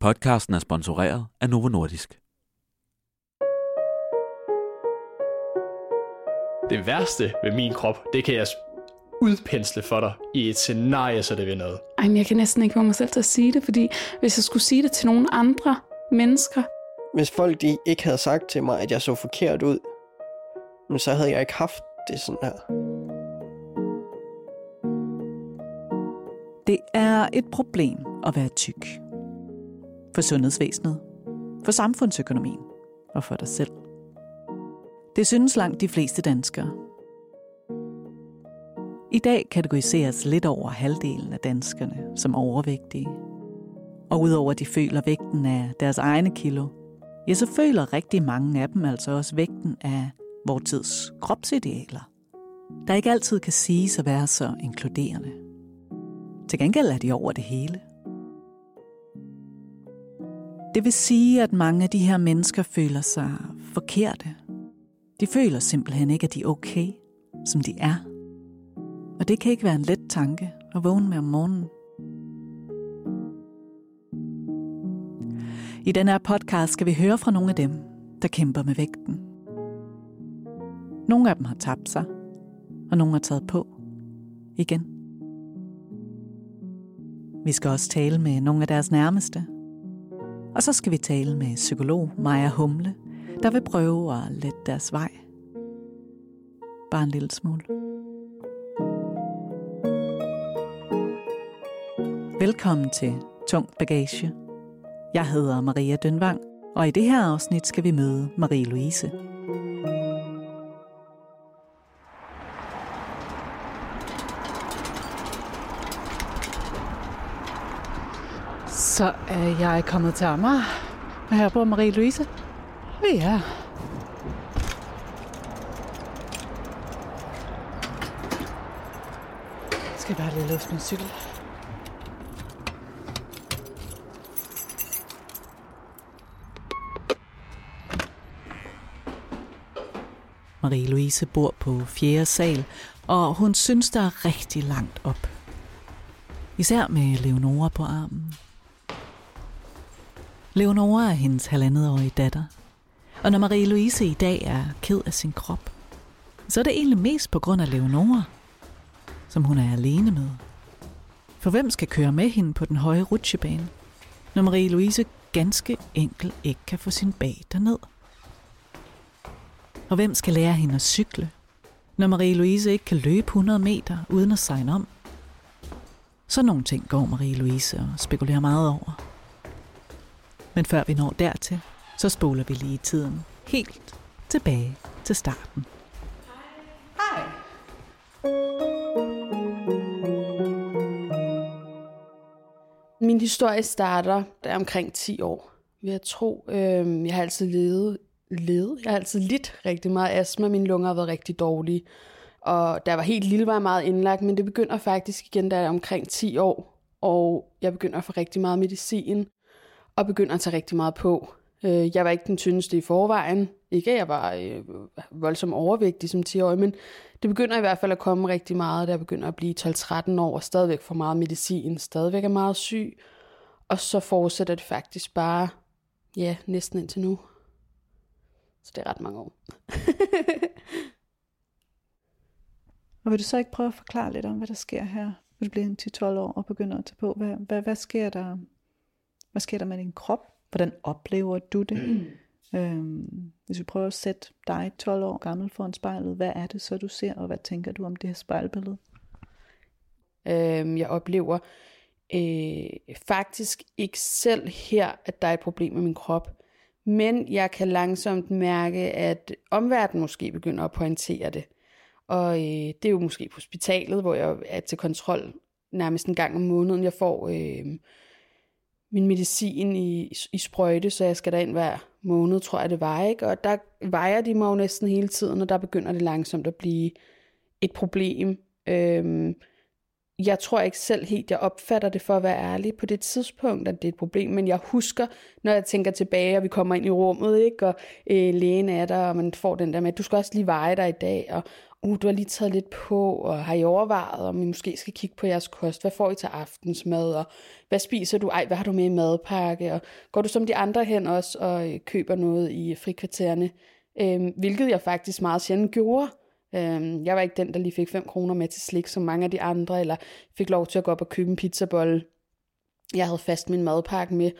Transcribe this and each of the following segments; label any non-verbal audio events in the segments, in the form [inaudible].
Podcasten er sponsoreret af Novo Nordisk. Det værste ved min krop, det kan jeg udpensle for dig i et scenarie, så det vil noget. Ej, men jeg kan næsten ikke få mig selv til at sige det, fordi hvis jeg skulle sige det til nogle andre mennesker, Hvis folk de ikke havde sagt til mig, at jeg så forkert ud, men så havde jeg ikke haft det sådan her. Det er et problem at være tyk. For sundhedsvæsenet, for samfundsøkonomien og for dig selv. Det synes langt de fleste danskere. I dag kategoriseres lidt over halvdelen af danskerne som overvægtige. Og udover at de føler vægten af deres egne kilo, ja, så føler rigtig mange af dem altså også vægten af vores tids kropsidealer, der ikke altid kan siges at være så inkluderende. Til gengæld er de over det hele. Det vil sige, at mange af de her mennesker føler sig forkerte. De føler simpelthen ikke, at de er okay, som de er. Og det kan ikke være en let tanke at vågne med om morgenen. I den her podcast skal vi høre fra nogle af dem, der kæmper med vægten. Nogle af dem har tabt sig, og nogle har taget på igen. Vi skal også tale med nogle af deres nærmeste. Og så skal vi tale med psykolog Maja Humle, der vil prøve at lette deres vej. Bare en lille smule. Velkommen til Tung Bagage. Jeg hedder Maria Dønvang, og i det her afsnit skal vi møde Marie-Louise. Så øh, er jeg kommet til Amager. Og her bor Marie-Louise. Ja. Skal jeg bare lige lufte min cykel. Marie-Louise bor på 4. sal, og hun synes, der er rigtig langt op. Især med Leonora på armen. Leonora er hendes halvandetårige datter. Og når Marie-Louise i dag er ked af sin krop, så er det egentlig mest på grund af Leonora, som hun er alene med. For hvem skal køre med hende på den høje rutsjebane, når Marie-Louise ganske enkelt ikke kan få sin bag derned? Og hvem skal lære hende at cykle, når Marie-Louise ikke kan løbe 100 meter uden at signe om? Så nogle ting går Marie-Louise og spekulerer meget over. Men før vi når dertil, så spoler vi lige tiden helt tilbage til starten. Hej. Min historie starter der omkring 10 år. Jeg tro, øh, jeg har altid levet, levet, jeg har altid lidt rigtig meget astma. Mine lunger har været rigtig dårlige. Og da jeg var helt lille, var jeg meget indlagt, men det begynder faktisk igen, da jeg er omkring 10 år. Og jeg begynder at få rigtig meget medicin, og begynder at tage rigtig meget på. Øh, Jeg var ikke den tyndeste i forvejen. Ikke at jeg var øh, voldsomt overvægtig som 10-årig, men det begynder i hvert fald at komme rigtig meget, da jeg begynder at blive 12-13 år, og stadigvæk får meget medicin, stadigvæk er meget syg. Og så fortsætter det faktisk bare, ja, næsten indtil nu. Så det er ret mange år. [laughs] Og vil du så ikke prøve at forklare lidt om, hvad der sker her? Vil du bliver en 10-12 år og begynder at tage på? Hvad, hvad, hvad, sker der, hvad sker der med din krop? Hvordan oplever du det? [clears throat] øhm, hvis vi prøver at sætte dig 12 år gammel foran spejlet, hvad er det så, du ser, og hvad tænker du om det her spejlbillede? Øhm, jeg oplever øh, faktisk ikke selv her, at der er et problem med min krop. Men jeg kan langsomt mærke, at omverdenen måske begynder at pointere det. Og øh, det er jo måske på hospitalet, hvor jeg er til kontrol nærmest en gang om måneden. Jeg får øh, min medicin i, i sprøjte, så jeg skal derind hver måned, tror jeg det var. Ikke? Og der vejer de mig jo næsten hele tiden, og der begynder det langsomt at blive et problem. Øhm, jeg tror ikke selv helt, jeg opfatter det for at være ærlig på det tidspunkt, at det er et problem, men jeg husker, når jeg tænker tilbage, og vi kommer ind i rummet, ikke, og øh, lægen er der, og man får den der med, du skal også lige veje dig i dag, og uh, du har lige taget lidt på, og har I overvejet, om I måske skal kigge på jeres kost, hvad får I til aftensmad, og hvad spiser du, ej, hvad har du med i madpakke, og går du som de andre hen også, og øh, køber noget i frikvartererne, Øhm, hvilket jeg faktisk meget sjældent gjorde, Øhm, jeg var ikke den, der lige fik 5 kroner med til slik, som mange af de andre, eller fik lov til at gå op og købe en pizzabolle. Jeg havde fast min madpakke med,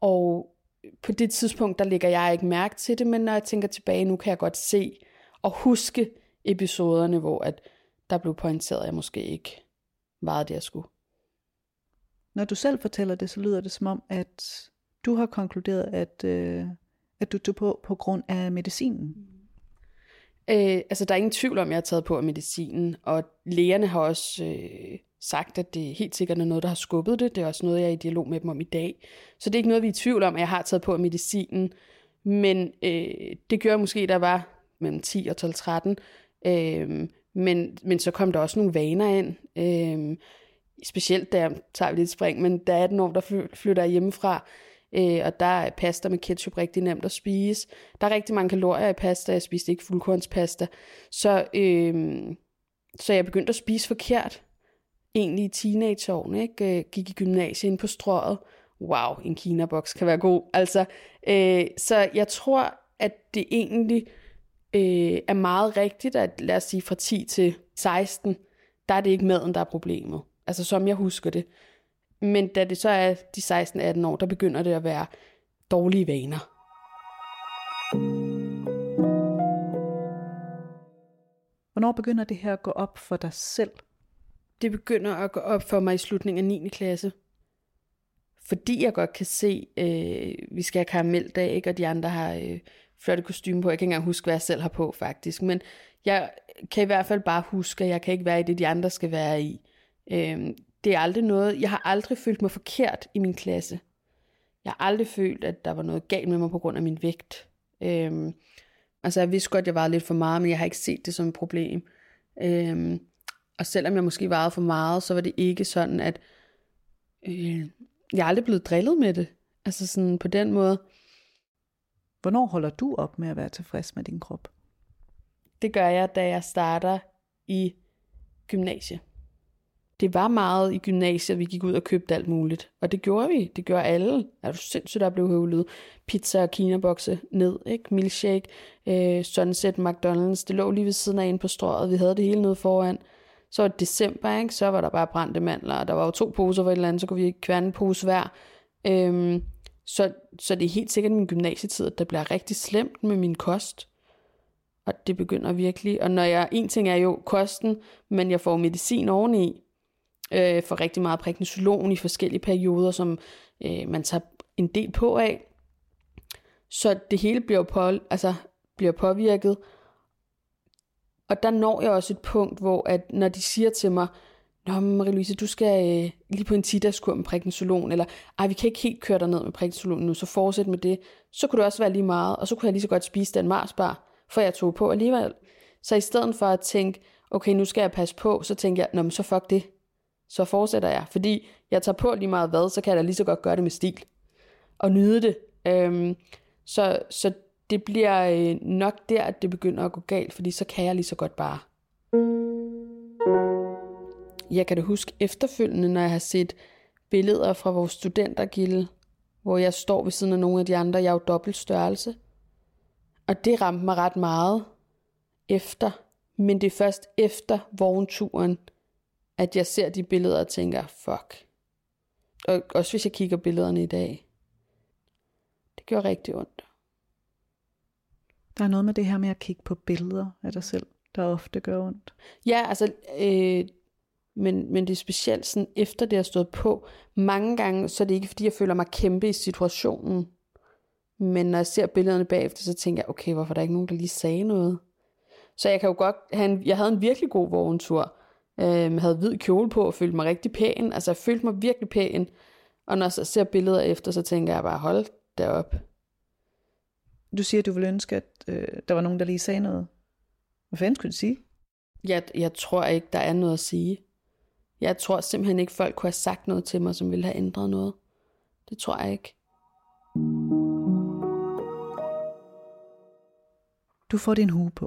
og på det tidspunkt, der ligger jeg ikke mærke til det, men når jeg tænker tilbage nu, kan jeg godt se og huske episoderne, hvor at der blev pointeret, at jeg måske ikke var det, jeg skulle. Når du selv fortæller det, så lyder det som om, at du har konkluderet, at, øh, at du tog på på grund af medicinen. Øh, altså, der er ingen tvivl om, at jeg har taget på af medicinen, og lægerne har også øh, sagt, at det helt sikkert er noget, der har skubbet det. Det er også noget, jeg er i dialog med dem om i dag. Så det er ikke noget, vi er i tvivl om, at jeg har taget på af medicinen. Men øh, det gjorde jeg måske, der var mellem 10 og 12-13. Øh, men, men så kom der også nogle vaner ind. Øhm, specielt der tager vi lidt spring, men der er 18 år, der flytter hjemmefra, øh, og der er pasta med ketchup rigtig nemt at spise. Der er rigtig mange kalorier i pasta, jeg spiste ikke fuldkornspasta. Så, øh, så jeg begyndte at spise forkert, egentlig i teenageårene, ikke? Øh, gik i gymnasiet ind på strøget. Wow, en kinaboks kan være god. Altså, øh, så jeg tror, at det egentlig øh, er meget rigtigt, at lad os sige fra 10 til 16, der er det ikke maden, der er problemet. Altså som jeg husker det. Men da det så er de 16-18 år, der begynder det at være dårlige vaner. Hvornår begynder det her at gå op for dig selv? Det begynder at gå op for mig i slutningen af 9. klasse. Fordi jeg godt kan se, øh, vi skal have karameldag, ikke? og de andre har øh, flotte kostume på. Jeg kan ikke engang huske, hvad jeg selv har på, faktisk. Men jeg kan i hvert fald bare huske, at jeg kan ikke være i det, de andre skal være i. Øhm, det er aldrig noget, jeg har aldrig følt mig forkert i min klasse. Jeg har aldrig følt, at der var noget galt med mig på grund af min vægt. Øhm, altså jeg vidste godt, at jeg var lidt for meget, men jeg har ikke set det som et problem. Øhm, og selvom jeg måske vejede for meget, så var det ikke sådan, at øh, jeg er aldrig blevet drillet med det. Altså sådan på den måde. Hvornår holder du op med at være tilfreds med din krop? Det gør jeg, da jeg starter i gymnasiet det var meget i gymnasiet, vi gik ud og købte alt muligt. Og det gjorde vi. Det gjorde alle. Er du sindssygt, der blev høvlet pizza og kinabokse ned, ikke? Milkshake, øh, Sunset, McDonald's. Det lå lige ved siden af en på strøget. Vi havde det hele nede foran. Så var det december, ikke? Så var der bare brændte mandler. Og der var jo to poser for et eller andet, så kunne vi kværne en pose hver. Øhm, så, så det er helt sikkert min gymnasietid, at det bliver rigtig slemt med min kost. Og det begynder virkelig. Og når jeg, en ting er jo kosten, men jeg får medicin oveni, øh, for rigtig meget prægnisolon i forskellige perioder, som øh, man tager en del på af. Så det hele bliver, på, altså, bliver påvirket. Og der når jeg også et punkt, hvor at når de siger til mig, Nå, Marie-Louise, du skal øh, lige på en 10 med prægnesolon, eller ej, vi kan ikke helt køre dig ned med prægnisolon nu, så fortsæt med det. Så kunne det også være lige meget, og så kunne jeg lige så godt spise den Marsbar, for jeg tog på alligevel. Så i stedet for at tænke, okay, nu skal jeg passe på, så tænker jeg, nå, men så fuck det så fortsætter jeg. Fordi jeg tager på lige meget hvad, så kan jeg da lige så godt gøre det med stil. Og nyde det. Øhm, så, så det bliver øh, nok der, at det begynder at gå galt, fordi så kan jeg lige så godt bare. Jeg kan det huske efterfølgende, når jeg har set billeder fra vores studentergilde, hvor jeg står ved siden af nogle af de andre. Jeg er jo dobbelt størrelse. Og det ramte mig ret meget efter. Men det er først efter vognturen, at jeg ser de billeder og tænker, fuck. Og også hvis jeg kigger billederne i dag. Det gør rigtig ondt. Der er noget med det her med at kigge på billeder af dig selv, der ofte gør ondt. Ja, altså, øh, men, men det er specielt sådan, efter det har stået på. Mange gange, så er det ikke fordi, jeg føler mig kæmpe i situationen. Men når jeg ser billederne bagefter, så tænker jeg, okay, hvorfor er der ikke nogen, der lige sagde noget? Så jeg kan jo godt have en, jeg havde en virkelig god vogntur, øh, havde hvid kjole på og følte mig rigtig pæn. Altså jeg følte mig virkelig pæn. Og når jeg så ser billeder efter, så tænker jeg bare, hold derop. Du siger, at du ville ønske, at øh, der var nogen, der lige sagde noget. Hvad fanden skulle du sige? Jeg, jeg tror ikke, der er noget at sige. Jeg tror simpelthen ikke, folk kunne have sagt noget til mig, som ville have ændret noget. Det tror jeg ikke. Du får din hue på,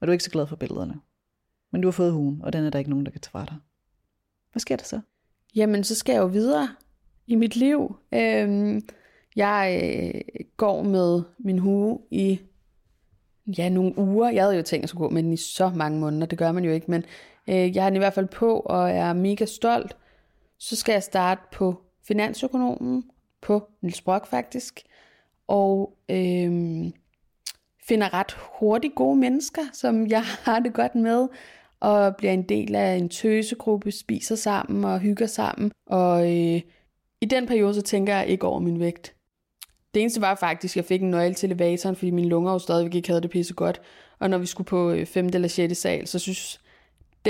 og du er ikke så glad for billederne. Men du har fået huen, og den er der ikke nogen, der kan tage fra dig. Hvad sker der så? Jamen, så skal jeg jo videre i mit liv. Øhm, jeg øh, går med min hue i ja, nogle uger. Jeg havde jo tænkt, at jeg skulle gå med den i så mange måneder. Det gør man jo ikke, men øh, jeg har den i hvert fald på, og er mega stolt. Så skal jeg starte på Finansøkonomen, på Niels Brock faktisk, og øh, finder ret hurtigt gode mennesker, som jeg [laughs] har det godt med, og bliver en del af en tøsegruppe, spiser sammen og hygger sammen. Og øh, i den periode, så tænker jeg ikke over min vægt. Det eneste var faktisk, at jeg fik en nøgle til elevatoren, fordi mine lunger jo stadigvæk ikke havde det pisse godt. Og når vi skulle på øh, 5. Eller 6. sal, så synes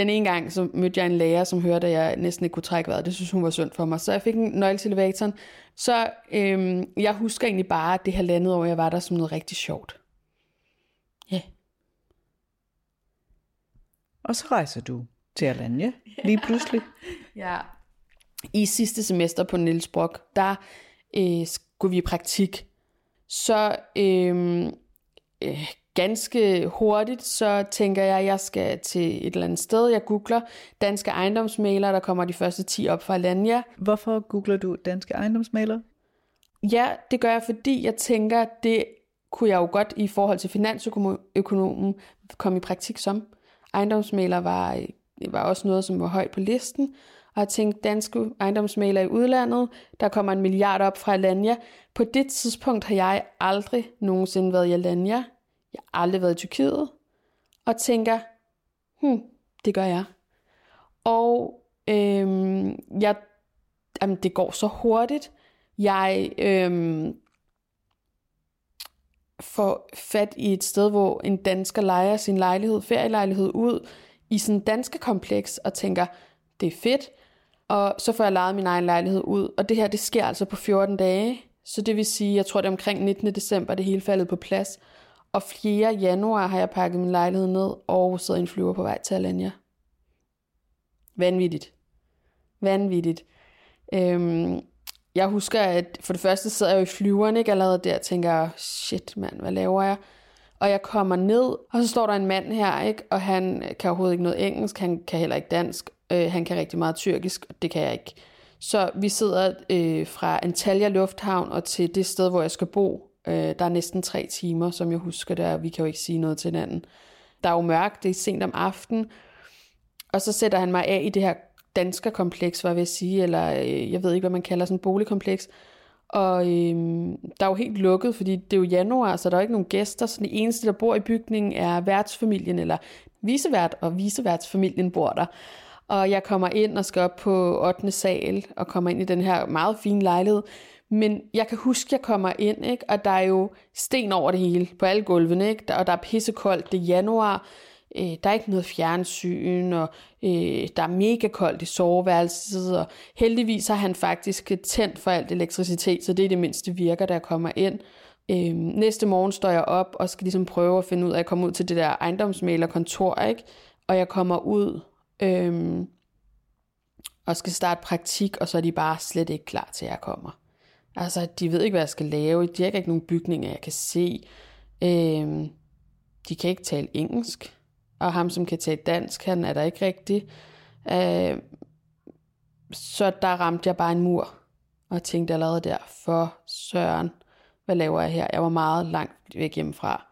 den ene gang, så mødte jeg en lærer, som hørte, at jeg næsten ikke kunne trække vejret. Det synes hun var synd for mig. Så jeg fik en nøgle til elevatoren. Så øhm, jeg husker egentlig bare, at det halvandet år, jeg var der som noget rigtig sjovt. Ja. Yeah. Og så rejser du til Alanya lige pludselig. [laughs] ja. I sidste semester på Niels Brock, der øh, skulle vi i praktik. Så øh, øh, ganske hurtigt, så tænker jeg, at jeg skal til et eller andet sted. Jeg googler danske ejendomsmalere, der kommer de første 10 op fra Alanya. Hvorfor googler du danske ejendomsmalere? Ja, det gør jeg, fordi jeg tænker, det kunne jeg jo godt i forhold til finansøkonomen komme i praktik som. Ejendomsmaler var, var også noget, som var højt på listen, og jeg tænkte, danske ejendomsmalere i udlandet, der kommer en milliard op fra Alanya. På det tidspunkt har jeg aldrig nogensinde været i Alanya. Jeg har aldrig været i Tyrkiet. Og tænker, hmm, det gør jeg. Og øhm, jeg, jamen, det går så hurtigt. Jeg øhm, får fat i et sted, hvor en dansker leger sin lejlighed, ferielejlighed ud i sådan danske kompleks og tænker, det er fedt. Og så får jeg lejet min egen lejlighed ud, og det her, det sker altså på 14 dage. Så det vil sige, jeg tror det er omkring 19. december, det hele faldet på plads. Og 4. januar har jeg pakket min lejlighed ned og sidder i en flyver på vej til Alanya. Vanvittigt. Vanvittigt. Øhm, jeg husker, at for det første sidder jeg jo i flyveren, ikke? Allerede der tænker shit mand, hvad laver jeg? Og jeg kommer ned, og så står der en mand her, ikke? Og han kan overhovedet ikke noget engelsk, han kan heller ikke dansk. Øh, han kan rigtig meget tyrkisk, og det kan jeg ikke. Så vi sidder øh, fra Antalya Lufthavn og til det sted, hvor jeg skal bo. Øh, der er næsten tre timer, som jeg husker det, og vi kan jo ikke sige noget til hinanden. Der er jo mørkt, det er sent om aftenen. Og så sætter han mig af i det her danskerkompleks, var jeg ved at sige, eller øh, jeg ved ikke, hvad man kalder sådan en boligkompleks. Og øh, der er jo helt lukket, fordi det er jo januar, så der er ikke nogen gæster, så det eneste, der bor i bygningen, er værtsfamilien, eller visevært, og viseværtsfamilien bor der. Og jeg kommer ind og skal op på 8. sal, og kommer ind i den her meget fine lejlighed. Men jeg kan huske, at jeg kommer ind, ikke? og der er jo sten over det hele, på alle gulvene, ikke? og der er pissekoldt, det er januar, øh, der er ikke noget fjernsyn, og øh, der er mega koldt i soveværelset, og heldigvis har han faktisk tændt for alt elektricitet, så det er det mindste virker, der kommer ind. Øh, næste morgen står jeg op og skal ligesom prøve at finde ud af, at jeg kommer ud til det der ejendomsmalerkontor, ikke? og jeg kommer ud øh, og skal starte praktik, og så er de bare slet ikke klar til, at jeg kommer. Altså, de ved ikke, hvad jeg skal lave. De har ikke nogen bygninger, jeg kan se. Øhm, de kan ikke tale engelsk og ham, som kan tale dansk, han er der ikke rigtig. Øh, så der ramte jeg bare en mur, og tænkte allerede der, for søren, hvad laver jeg her? Jeg var meget langt væk hjemmefra.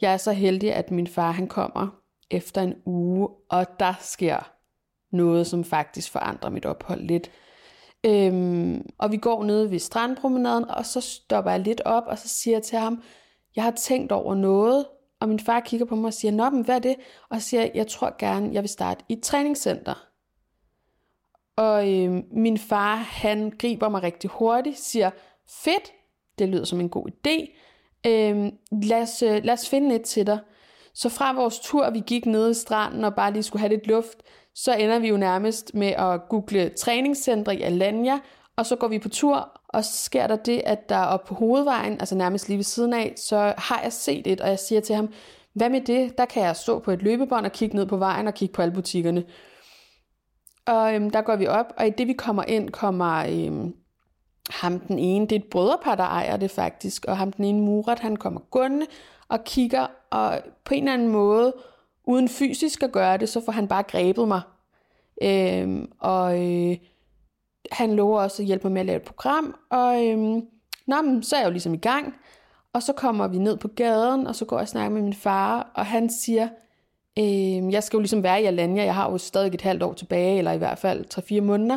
Jeg er så heldig, at min far han kommer efter en uge, og der sker noget, som faktisk forandrer mit ophold lidt. Øhm, og vi går ned ved strandpromenaden, og så stopper jeg lidt op, og så siger jeg til ham, jeg har tænkt over noget, og min far kigger på mig og siger, Nå, men hvad er det? Og siger, jeg tror gerne, jeg vil starte i et træningscenter. Og øhm, min far, han griber mig rigtig hurtigt, siger, fedt, det lyder som en god idé, øhm, lad, os, øh, lad os finde lidt til dig. Så fra vores tur, vi gik ned i stranden og bare lige skulle have lidt luft, så ender vi jo nærmest med at google træningscentre i Alanya, og så går vi på tur, og så sker der det, at der oppe på hovedvejen, altså nærmest lige ved siden af, så har jeg set et, og jeg siger til ham, hvad med det? Der kan jeg stå på et løbebånd og kigge ned på vejen og kigge på alle butikkerne. Og øhm, der går vi op, og i det vi kommer ind, kommer øhm, ham den ene, det er et brødrepar, der ejer det faktisk, og ham den ene Murat, han kommer gående og kigger, og på en eller anden måde, uden fysisk at gøre det, så får han bare grebet mig. Øhm, og øh, han lover også at hjælpe mig med at lave et program, og øhm, nå, men, så er jeg jo ligesom i gang. Og så kommer vi ned på gaden, og så går jeg og snakker med min far, og han siger, øh, jeg skal jo ligesom være i Alanya, jeg har jo stadig et halvt år tilbage, eller i hvert fald 3-4 måneder.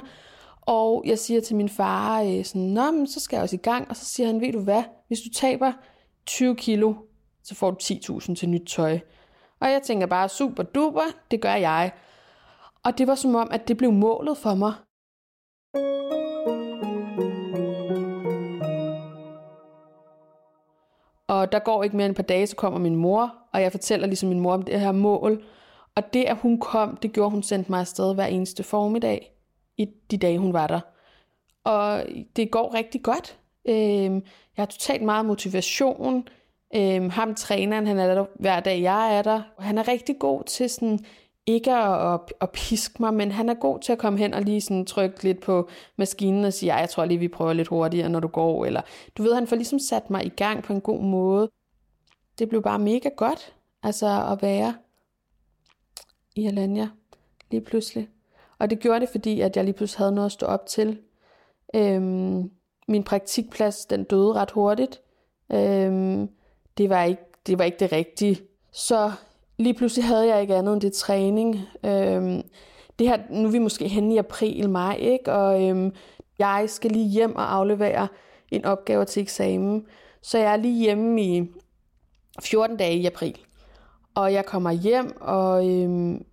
Og jeg siger til min far, øh, sådan, Nå, men så skal jeg også i gang. Og så siger han, ved du hvad, hvis du taber 20 kilo, så får du 10.000 til nyt tøj. Og jeg tænker bare, super duper, det gør jeg. Og det var som om, at det blev målet for mig. Og der går ikke mere end et par dage, så kommer min mor, og jeg fortæller ligesom min mor om det her mål. Og det, at hun kom, det gjorde, hun sendte mig afsted hver eneste formiddag i de dage, hun var der. Og det går rigtig godt. Øhm, jeg har totalt meget motivation. Øhm, ham træneren, han er der hver dag, jeg er der. Han er rigtig god til sådan ikke at, at, at piske mig, men han er god til at komme hen og lige sådan trykke lidt på maskinen og sige, jeg tror lige, vi prøver lidt hurtigere, når du går. Eller, du ved, han får ligesom sat mig i gang på en god måde. Det blev bare mega godt, altså at være i Alanya lige pludselig. Og det gjorde det, fordi at jeg lige pludselig havde noget at stå op til. Øhm, min praktikplads, den døde ret hurtigt. Øhm, det, var ikke, det var ikke det rigtige. Så lige pludselig havde jeg ikke andet end det træning. Øhm, det her, nu er vi måske henne i april, maj, ikke? og øhm, jeg skal lige hjem og aflevere en opgave til eksamen. Så jeg er lige hjemme i 14 dage i april. Og jeg kommer hjem, og øhm,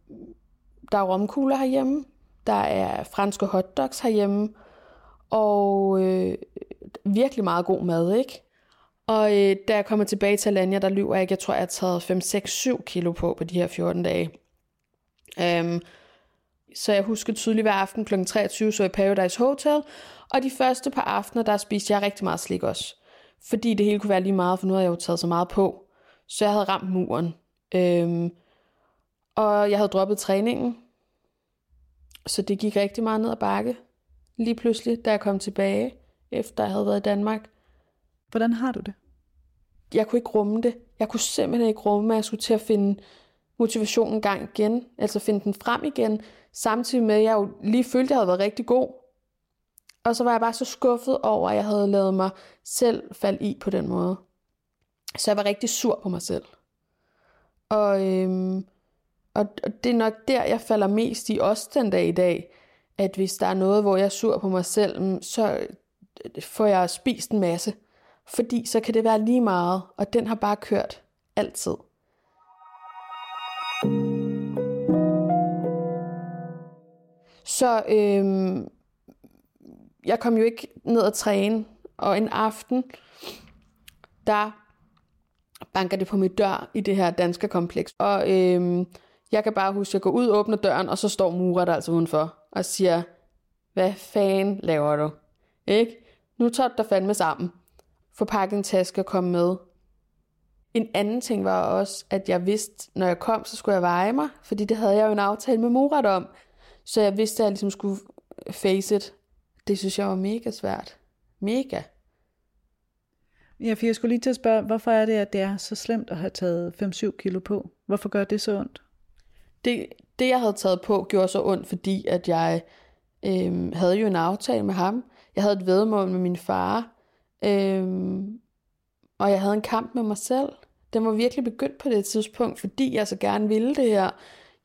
der er romkugler herhjemme. Der er franske hotdogs herhjemme. Og øh, virkelig meget god mad, ikke? Og øh, da jeg kommer tilbage til Alanya, der lyver jeg ikke. Jeg tror, jeg har taget 5, 6, 7 kilo på på de her 14 dage. Øhm, så jeg husker tydeligt hver aften kl. 23, så i Paradise Hotel. Og de første par aftener, der spiste jeg rigtig meget slik også. Fordi det hele kunne være lige meget, for nu havde jeg jo taget så meget på. Så jeg havde ramt muren. Øhm, og jeg havde droppet træningen. Så det gik rigtig meget ned ad bakke. Lige pludselig, da jeg kom tilbage, efter jeg havde været i Danmark. Hvordan har du det? Jeg kunne ikke rumme det. Jeg kunne simpelthen ikke rumme, at jeg skulle til at finde motivationen gang igen, altså finde den frem igen, samtidig med, at jeg jo lige følte, at jeg havde været rigtig god. Og så var jeg bare så skuffet over, at jeg havde lavet mig selv falde i på den måde. Så jeg var rigtig sur på mig selv. Og, øhm, og, og det er nok der, jeg falder mest i også den dag i dag, at hvis der er noget, hvor jeg er sur på mig selv, så øh, får jeg spist en masse. Fordi så kan det være lige meget, og den har bare kørt altid. Så øhm, jeg kom jo ikke ned at træne, og en aften, der banker det på mit dør i det her danske kompleks. Og øhm, jeg kan bare huske, at jeg går ud, og åbner døren, og så står Murat altså udenfor og siger, hvad fanden laver du? Ikke? Nu tager du dig fandme sammen få pakket en taske og komme med. En anden ting var også, at jeg vidste, når jeg kom, så skulle jeg veje mig, fordi det havde jeg jo en aftale med Murat om. Så jeg vidste, at jeg ligesom skulle face it. Det synes jeg var mega svært. Mega. Ja, for jeg skulle lige til at spørge, hvorfor er det, at det er så slemt at have taget 5-7 kilo på? Hvorfor gør det så ondt? Det, det, jeg havde taget på, gjorde så ondt, fordi at jeg øh, havde jo en aftale med ham. Jeg havde et vedmål med min far, Øhm, og jeg havde en kamp med mig selv. Den var virkelig begyndt på det tidspunkt, fordi jeg så gerne ville det her.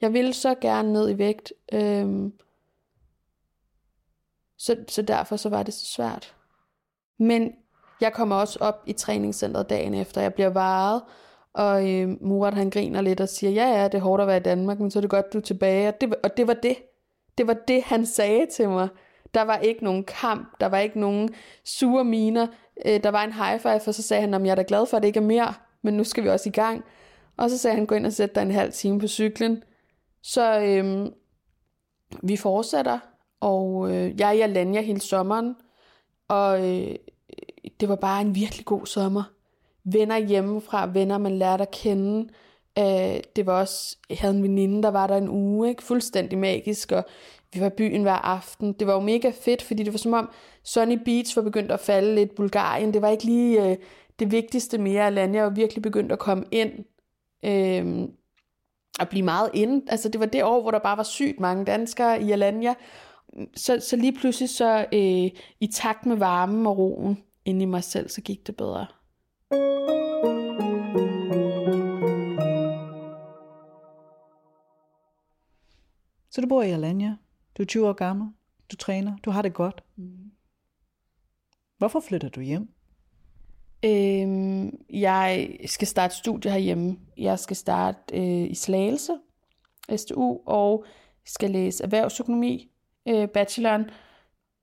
Jeg ville så gerne ned i vægt. Øhm, så, så derfor så var det så svært. Men jeg kommer også op i træningscenteret dagen efter. Jeg bliver varet, og øh, Murat han griner lidt og siger, ja ja, det er hårdt at være i Danmark, men så er det godt, du er tilbage. Og det, og det var det. Det var det, han sagde til mig. Der var ikke nogen kamp, der var ikke nogen sure miner. Øh, der var en high five, og så sagde han, om jeg er da glad for, at det ikke er mere, men nu skal vi også i gang. Og så sagde han, gå ind og sæt dig en halv time på cyklen. Så øh, vi fortsætter, og øh, jeg er i Alanya hele sommeren, og øh, det var bare en virkelig god sommer. Venner hjemmefra, venner man lærte at kende, Øh, det var også, jeg havde en veninde, der var der en uge, ikke? fuldstændig magisk, og vi var i byen hver aften. Det var jo mega fedt, fordi det var som om Sunny Beach var begyndt at falde lidt. Bulgarien, det var ikke lige øh, det vigtigste mere. Alanya var virkelig begyndt at komme ind øh, og blive meget ind. Altså det var det år, hvor der bare var sygt mange danskere i Alanya. Så, så lige pludselig så øh, i takt med varmen og roen inde i mig selv, så gik det bedre. Så du bor i Alanya. Du er 20 år gammel. Du træner. Du har det godt. Mm. Hvorfor flytter du hjem? Øhm, jeg skal starte studie herhjemme. Jeg skal starte øh, i Slagelse, STU, og skal læse erhvervsøkonomi, øh, bacheloren,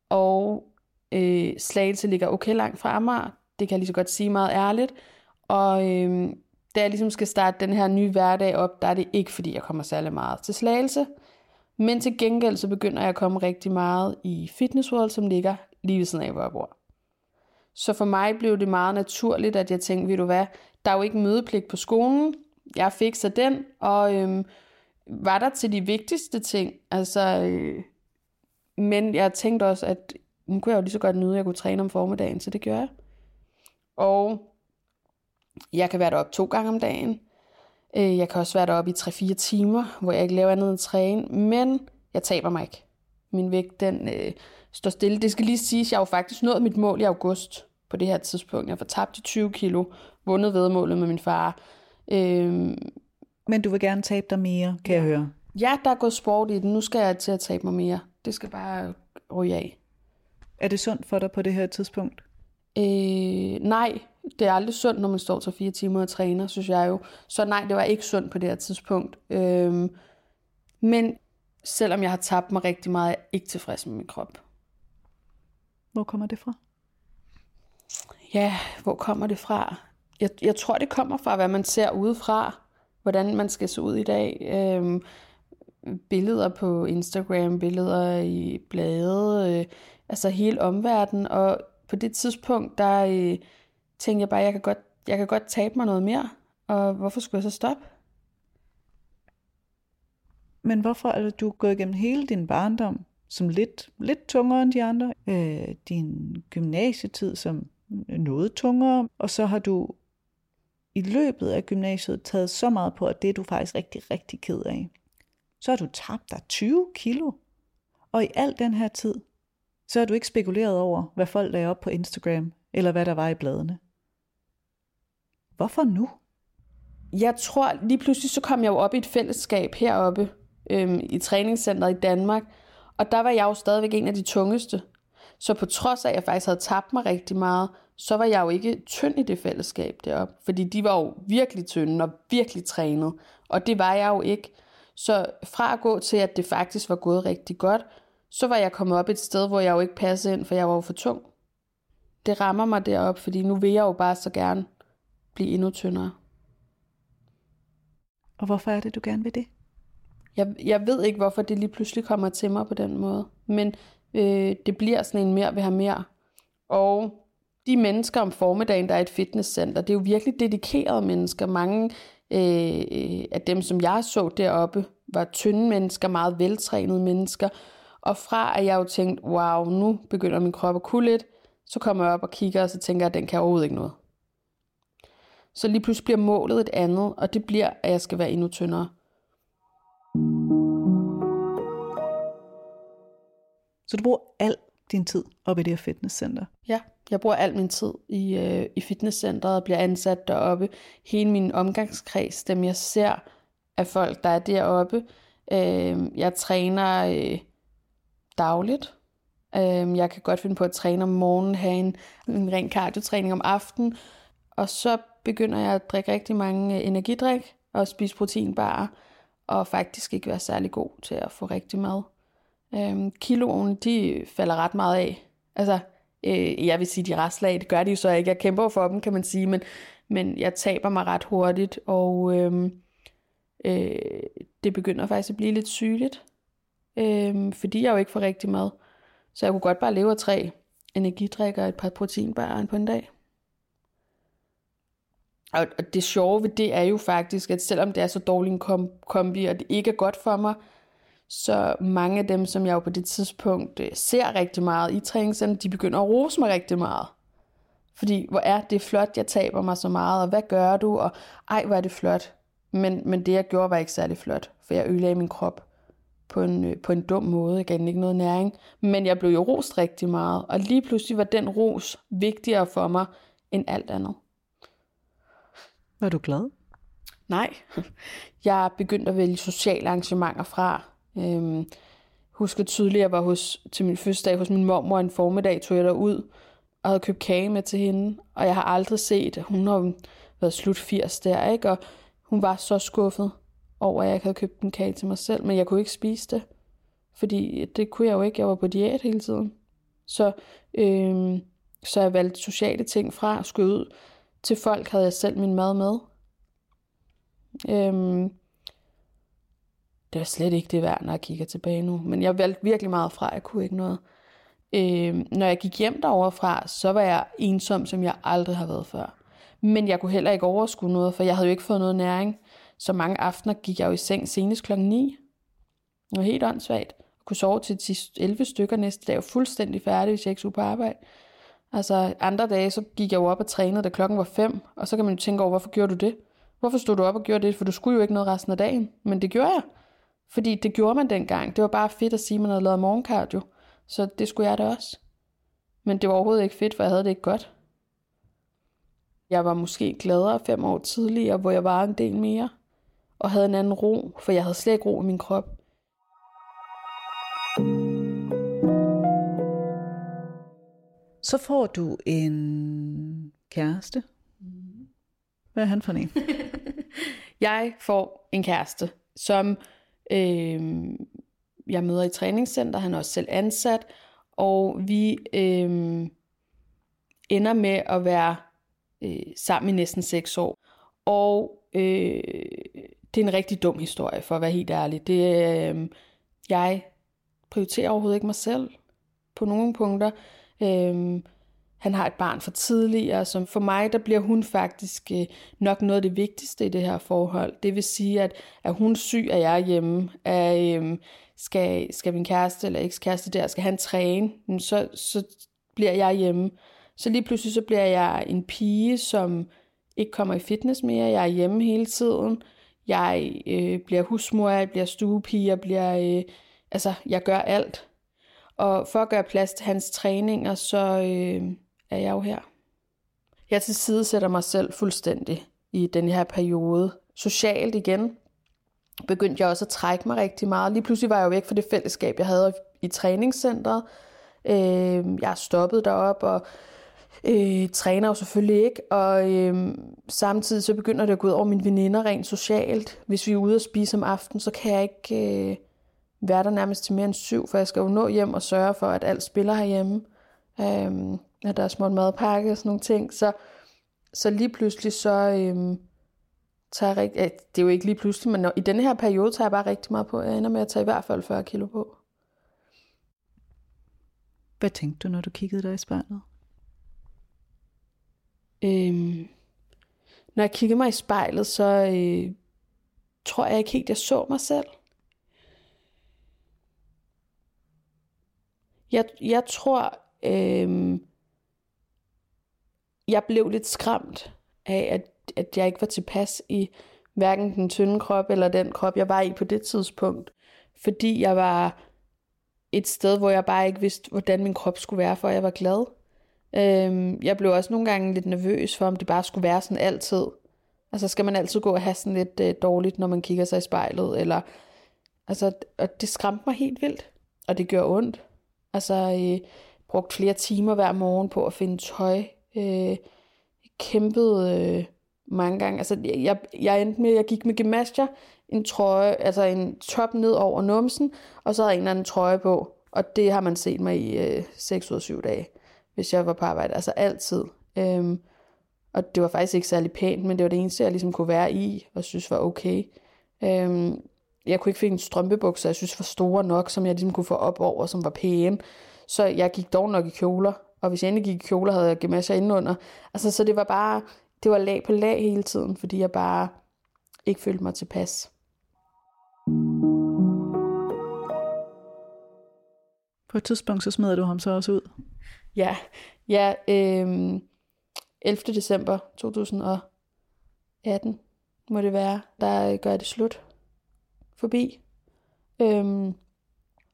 og øh, Slagelse ligger okay langt fra Amager. Det kan jeg lige så godt sige meget ærligt. Og øh, da jeg ligesom skal starte den her nye hverdag op, der er det ikke, fordi jeg kommer særlig meget til Slagelse. Men til gengæld så begynder jeg at komme rigtig meget i Fitness World, som ligger lige ved siden af, hvor jeg bor. Så for mig blev det meget naturligt, at jeg tænkte, ved du hvad, der er jo ikke mødepligt på skolen. Jeg fik så den, og øhm, var der til de vigtigste ting. Altså, øh, men jeg tænkte også, at nu kunne jeg jo lige så godt nyde, at jeg kunne træne om formiddagen, så det gør jeg. Og jeg kan være deroppe to gange om dagen. Øh, jeg kan også være deroppe i 3-4 timer, hvor jeg ikke laver andet end træne, men jeg taber mig ikke. Min vægt, den øh, står stille. Det skal lige siges, at jeg har jo faktisk nået mit mål i august på det her tidspunkt. Jeg har tabt de 20 kilo, vundet vedmålet med min far. Øh, men du vil gerne tabe dig mere, kan jeg høre. Ja, der er gået sport i den. Nu skal jeg til at tabe mig mere. Det skal bare ryge af. Er det sundt for dig på det her tidspunkt? Øh, nej, det er aldrig sundt, når man står til fire timer og træner, synes jeg jo. Så nej, det var ikke sundt på det her tidspunkt. Øhm, men selvom jeg har tabt mig rigtig meget, er jeg ikke tilfreds med min krop. Hvor kommer det fra? Ja, hvor kommer det fra? Jeg, jeg tror, det kommer fra, hvad man ser udefra. Hvordan man skal se ud i dag. Øhm, billeder på Instagram, billeder i blade, øh, altså hele omverdenen. Og på det tidspunkt, der... Øh, tænkte jeg bare, jeg kan godt, jeg kan godt tabe mig noget mere, og hvorfor skulle jeg så stoppe? Men hvorfor er du gået igennem hele din barndom som lidt, lidt tungere end de andre, øh, din gymnasietid som noget tungere, og så har du i løbet af gymnasiet taget så meget på, at det er du faktisk rigtig, rigtig ked af. Så har du tabt dig 20 kilo. Og i al den her tid, så har du ikke spekuleret over, hvad folk lagde op på Instagram, eller hvad der var i bladene. Hvorfor nu? Jeg tror, lige pludselig så kom jeg jo op i et fællesskab heroppe øhm, i træningscenteret i Danmark, og der var jeg jo stadigvæk en af de tungeste. Så på trods af, at jeg faktisk havde tabt mig rigtig meget, så var jeg jo ikke tynd i det fællesskab deroppe. Fordi de var jo virkelig tynde og virkelig trænet. Og det var jeg jo ikke. Så fra at gå til, at det faktisk var gået rigtig godt, så var jeg kommet op et sted, hvor jeg jo ikke passede ind, for jeg var jo for tung. Det rammer mig derop, fordi nu vil jeg jo bare så gerne blive endnu tyndere. Og hvorfor er det, du gerne vil det? Jeg, jeg ved ikke, hvorfor det lige pludselig kommer til mig på den måde. Men øh, det bliver sådan en mere vil have mere. Og de mennesker om formiddagen, der er et fitnesscenter, det er jo virkelig dedikerede mennesker. Mange øh, af dem, som jeg så deroppe, var tynde mennesker, meget veltrænede mennesker. Og fra at jeg jo tænkte, wow, nu begynder min krop at kunne lidt, så kommer jeg op og kigger, og så tænker jeg, at den kan overhovedet ikke noget. Så lige pludselig bliver målet et andet, og det bliver, at jeg skal være endnu tyndere. Så du bruger al din tid op i det her fitnesscenter? Ja, jeg bruger al min tid i, øh, i fitnesscenteret og bliver ansat deroppe. Hele min omgangskreds, dem jeg ser af folk, der er deroppe. Øh, jeg træner øh, dagligt. Øh, jeg kan godt finde på at træne om morgenen, have en, en ren kardiotræning om aftenen. Og så begynder jeg at drikke rigtig mange øh, energidrik og spise proteinbarer, og faktisk ikke være særlig god til at få rigtig mad. Øhm, kiloen, de falder ret meget af. Altså, øh, jeg vil sige, de restlag, det gør de jo så ikke. Jeg kæmper for dem, kan man sige, men, men jeg taber mig ret hurtigt, og øh, øh, det begynder faktisk at blive lidt sygeligt, øh, fordi jeg jo ikke får rigtig mad. Så jeg kunne godt bare leve af tre energidrikker og et par proteinbarer på en dag. Og, og det sjove ved det er jo faktisk, at selvom det er så dårlig en kom- kombi, og det ikke er godt for mig, så mange af dem, som jeg jo på det tidspunkt øh, ser rigtig meget i træningscenter, de begynder at rose mig rigtig meget. Fordi hvor er det flot, jeg taber mig så meget, og hvad gør du, og ej, hvor er det flot. Men, men det jeg gjorde var ikke særlig flot, for jeg ødelagde min krop på en, øh, på en dum måde. Jeg gav den ikke noget næring. Men jeg blev jo rost rigtig meget, og lige pludselig var den ros vigtigere for mig end alt andet. Var du glad? Nej, jeg begyndte at vælge sociale arrangementer fra. Øhm, husker tydeligt, at jeg var hos, til min fødselsdag hos min mormor en formiddag, tog jeg ud og havde købt kage med til hende. Og jeg har aldrig set, at hun har været slut 80 der, ikke? Og hun var så skuffet over, at jeg ikke havde købt en kage til mig selv, men jeg kunne ikke spise det. Fordi det kunne jeg jo ikke, jeg var på diæt hele tiden. Så, øhm, så jeg valgte sociale ting fra, og skulle ud til folk, havde jeg selv min mad med. Øhm, det var slet ikke det værd, når jeg kigger tilbage nu. Men jeg valgte virkelig meget fra, jeg kunne ikke noget. Øhm, når jeg gik hjem derovre fra, så var jeg ensom, som jeg aldrig har været før. Men jeg kunne heller ikke overskue noget, for jeg havde jo ikke fået noget næring. Så mange aftener gik jeg jo i seng senest klokken 9. Det var helt åndssvagt. Jeg kunne sove til 11 stykker næste dag, og fuldstændig færdig, hvis jeg ikke skulle på arbejde. Altså andre dage, så gik jeg jo op og trænede, da klokken var 5, og så kan man jo tænke over, hvorfor gjorde du det? Hvorfor stod du op og gjorde det? For du skulle jo ikke noget resten af dagen. Men det gjorde jeg. Fordi det gjorde man dengang. Det var bare fedt at sige, at man havde lavet morgenkardio. Så det skulle jeg da også. Men det var overhovedet ikke fedt, for jeg havde det ikke godt. Jeg var måske gladere fem år tidligere, hvor jeg var en del mere. Og havde en anden ro, for jeg havde slet ikke ro i min krop. Så får du en kæreste. Hvad er han for en? [laughs] Jeg får en kæreste, som øh, jeg møder i træningscenter. Han er også selv ansat. Og vi øh, ender med at være øh, sammen i næsten seks år. Og øh, det er en rigtig dum historie, for at være helt ærlig. Det, øh, jeg prioriterer overhovedet ikke mig selv på nogle punkter. Øhm, han har et barn for tidligere, som for mig, der bliver hun faktisk øh, nok noget af det vigtigste i det her forhold. Det vil sige, at er hun syg, er jeg hjemme. Er, øhm, skal, skal min kæreste eller ekskæreste der, skal han træne, så, så bliver jeg hjemme. Så lige pludselig så bliver jeg en pige, som ikke kommer i fitness mere. Jeg er hjemme hele tiden. Jeg øh, bliver husmor, jeg bliver stuepige, jeg bliver... Øh, altså, jeg gør alt. Og for at gøre plads til hans træninger, så øh, er jeg jo her. Jeg til side sætter mig selv fuldstændig i den her periode. Socialt igen begyndte jeg også at trække mig rigtig meget. Lige pludselig var jeg jo væk fra det fællesskab, jeg havde i træningscenteret. Øh, jeg stoppede derop og øh, træner jo selvfølgelig ikke. Og øh, samtidig så begynder det at gå ud over mine veninder rent socialt. Hvis vi er ude og spise om aftenen, så kan jeg ikke øh, være der nærmest til mere end syv, for jeg skal jo nå hjem og sørge for, at alt spiller herhjemme. Øh, at der er små madpakke og sådan nogle ting. Så, så lige pludselig så øhm, tager jeg rigtig, det er jo ikke lige pludselig, men når, i denne her periode tager jeg bare rigtig meget på. Jeg ender med at tage i hvert fald 40 kilo på. Hvad tænkte du, når du kiggede dig i spejlet? Øhm, når jeg kigger mig i spejlet, så øh, tror jeg ikke helt, jeg så mig selv. Jeg, jeg tror, øh, jeg blev lidt skræmt af, at, at jeg ikke var tilpas i hverken den tynde krop eller den krop, jeg var i på det tidspunkt. Fordi jeg var et sted, hvor jeg bare ikke vidste, hvordan min krop skulle være, for jeg var glad. Øhm, jeg blev også nogle gange lidt nervøs for, om det bare skulle være sådan altid. Altså skal man altid gå og have sådan lidt øh, dårligt, når man kigger sig i spejlet, eller... Altså, og det skræmte mig helt vildt, og det gør ondt. Altså, øh, brugt flere timer hver morgen på at finde tøj, øh, kæmpede øh, mange gange. Altså, jeg, jeg endte med, at jeg gik med gemasjer, en trøje, altså en top ned over numsen, og så havde jeg en eller anden trøje på. Og det har man set mig i øh, 6 ud af 7 dage, hvis jeg var på arbejde. Altså altid. Øhm, og det var faktisk ikke særlig pænt, men det var det eneste, jeg ligesom kunne være i, og synes var okay. Øhm, jeg kunne ikke finde en strømpebukser, jeg synes var store nok, som jeg ligesom kunne få op over, som var pæne. Så jeg gik dog nok i kjoler, og hvis jeg endelig gik i kjoler, havde jeg gemasser indenunder. Altså, så det var bare det var lag på lag hele tiden, fordi jeg bare ikke følte mig tilpas. På et tidspunkt, så smider du ham så også ud. Ja, ja øh, 11. december 2018 må det være, der gør det slut forbi. Øhm,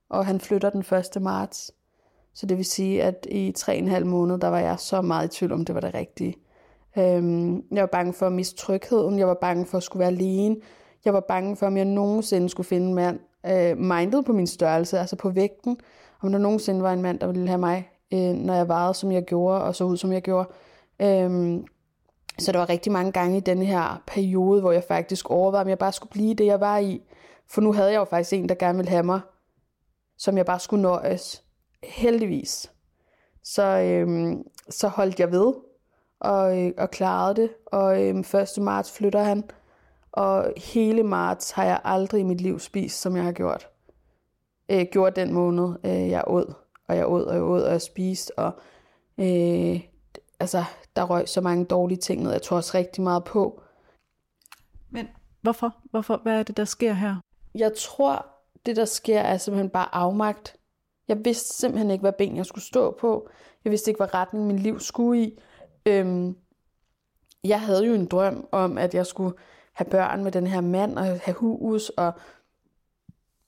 og han flytter den 1. marts. Så det vil sige, at i tre og en halv måned, der var jeg så meget i tvivl om, det var det rigtige. Øhm, jeg var bange for at miste trygheden. Jeg var bange for at skulle være alene. Jeg var bange for, om jeg nogensinde skulle finde en mand øh, mindet på min størrelse, altså på vægten. Om der nogensinde var en mand, der ville have mig, øh, når jeg varede, som jeg gjorde, og så ud, som jeg gjorde. Øhm, så der var rigtig mange gange i den her periode, hvor jeg faktisk overvejede, om jeg bare skulle blive det, jeg var i. For nu havde jeg jo faktisk en, der gerne ville have mig, som jeg bare skulle nøjes. Heldigvis. Så, øhm, så holdt jeg ved og, øh, og klarede det. Og øhm, 1. marts flytter han. Og hele marts har jeg aldrig i mit liv spist, som jeg har gjort. Øh, gjort den måned, øh, jeg åd. Og jeg åd, og jeg åd, og jeg spiste. Og øh, altså, der røg så mange dårlige ting ned. Jeg tror også rigtig meget på. Men hvorfor? hvorfor? Hvad er det, der sker her? Jeg tror, det der sker er simpelthen bare afmagt. Jeg vidste simpelthen ikke, hvad ben jeg skulle stå på. Jeg vidste ikke, hvad retning min liv skulle i. Øhm, jeg havde jo en drøm om, at jeg skulle have børn med den her mand, og have hus, og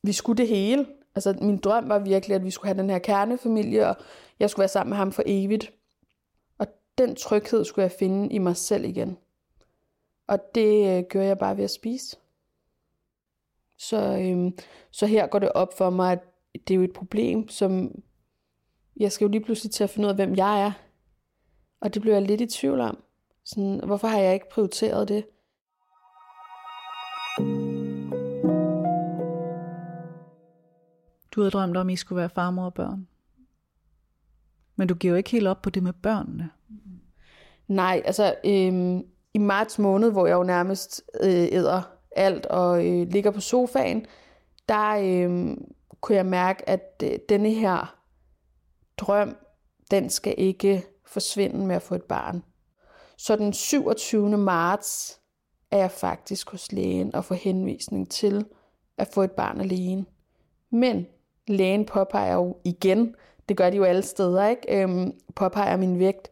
vi skulle det hele. Altså, min drøm var virkelig, at vi skulle have den her kernefamilie, og jeg skulle være sammen med ham for evigt. Og den tryghed skulle jeg finde i mig selv igen. Og det øh, gør jeg bare ved at spise. Så, øhm, så her går det op for mig, at det er jo et problem, som jeg skal jo lige pludselig til at finde ud af, hvem jeg er. Og det blev jeg lidt i tvivl om. Sådan, hvorfor har jeg ikke prioriteret det? Du havde drømt om, at I skulle være farmor og børn. Men du giver jo ikke helt op på det med børnene. Nej, altså øhm, i marts måned, hvor jeg jo nærmest øh, æder alt og øh, ligger på sofaen, der øh, kunne jeg mærke, at øh, denne her drøm, den skal ikke forsvinde med at få et barn. Så den 27. marts er jeg faktisk hos lægen og får henvisning til at få et barn alene. Men lægen påpeger jo igen, det gør de jo alle steder, ikke? Øhm, påpeger min vægt,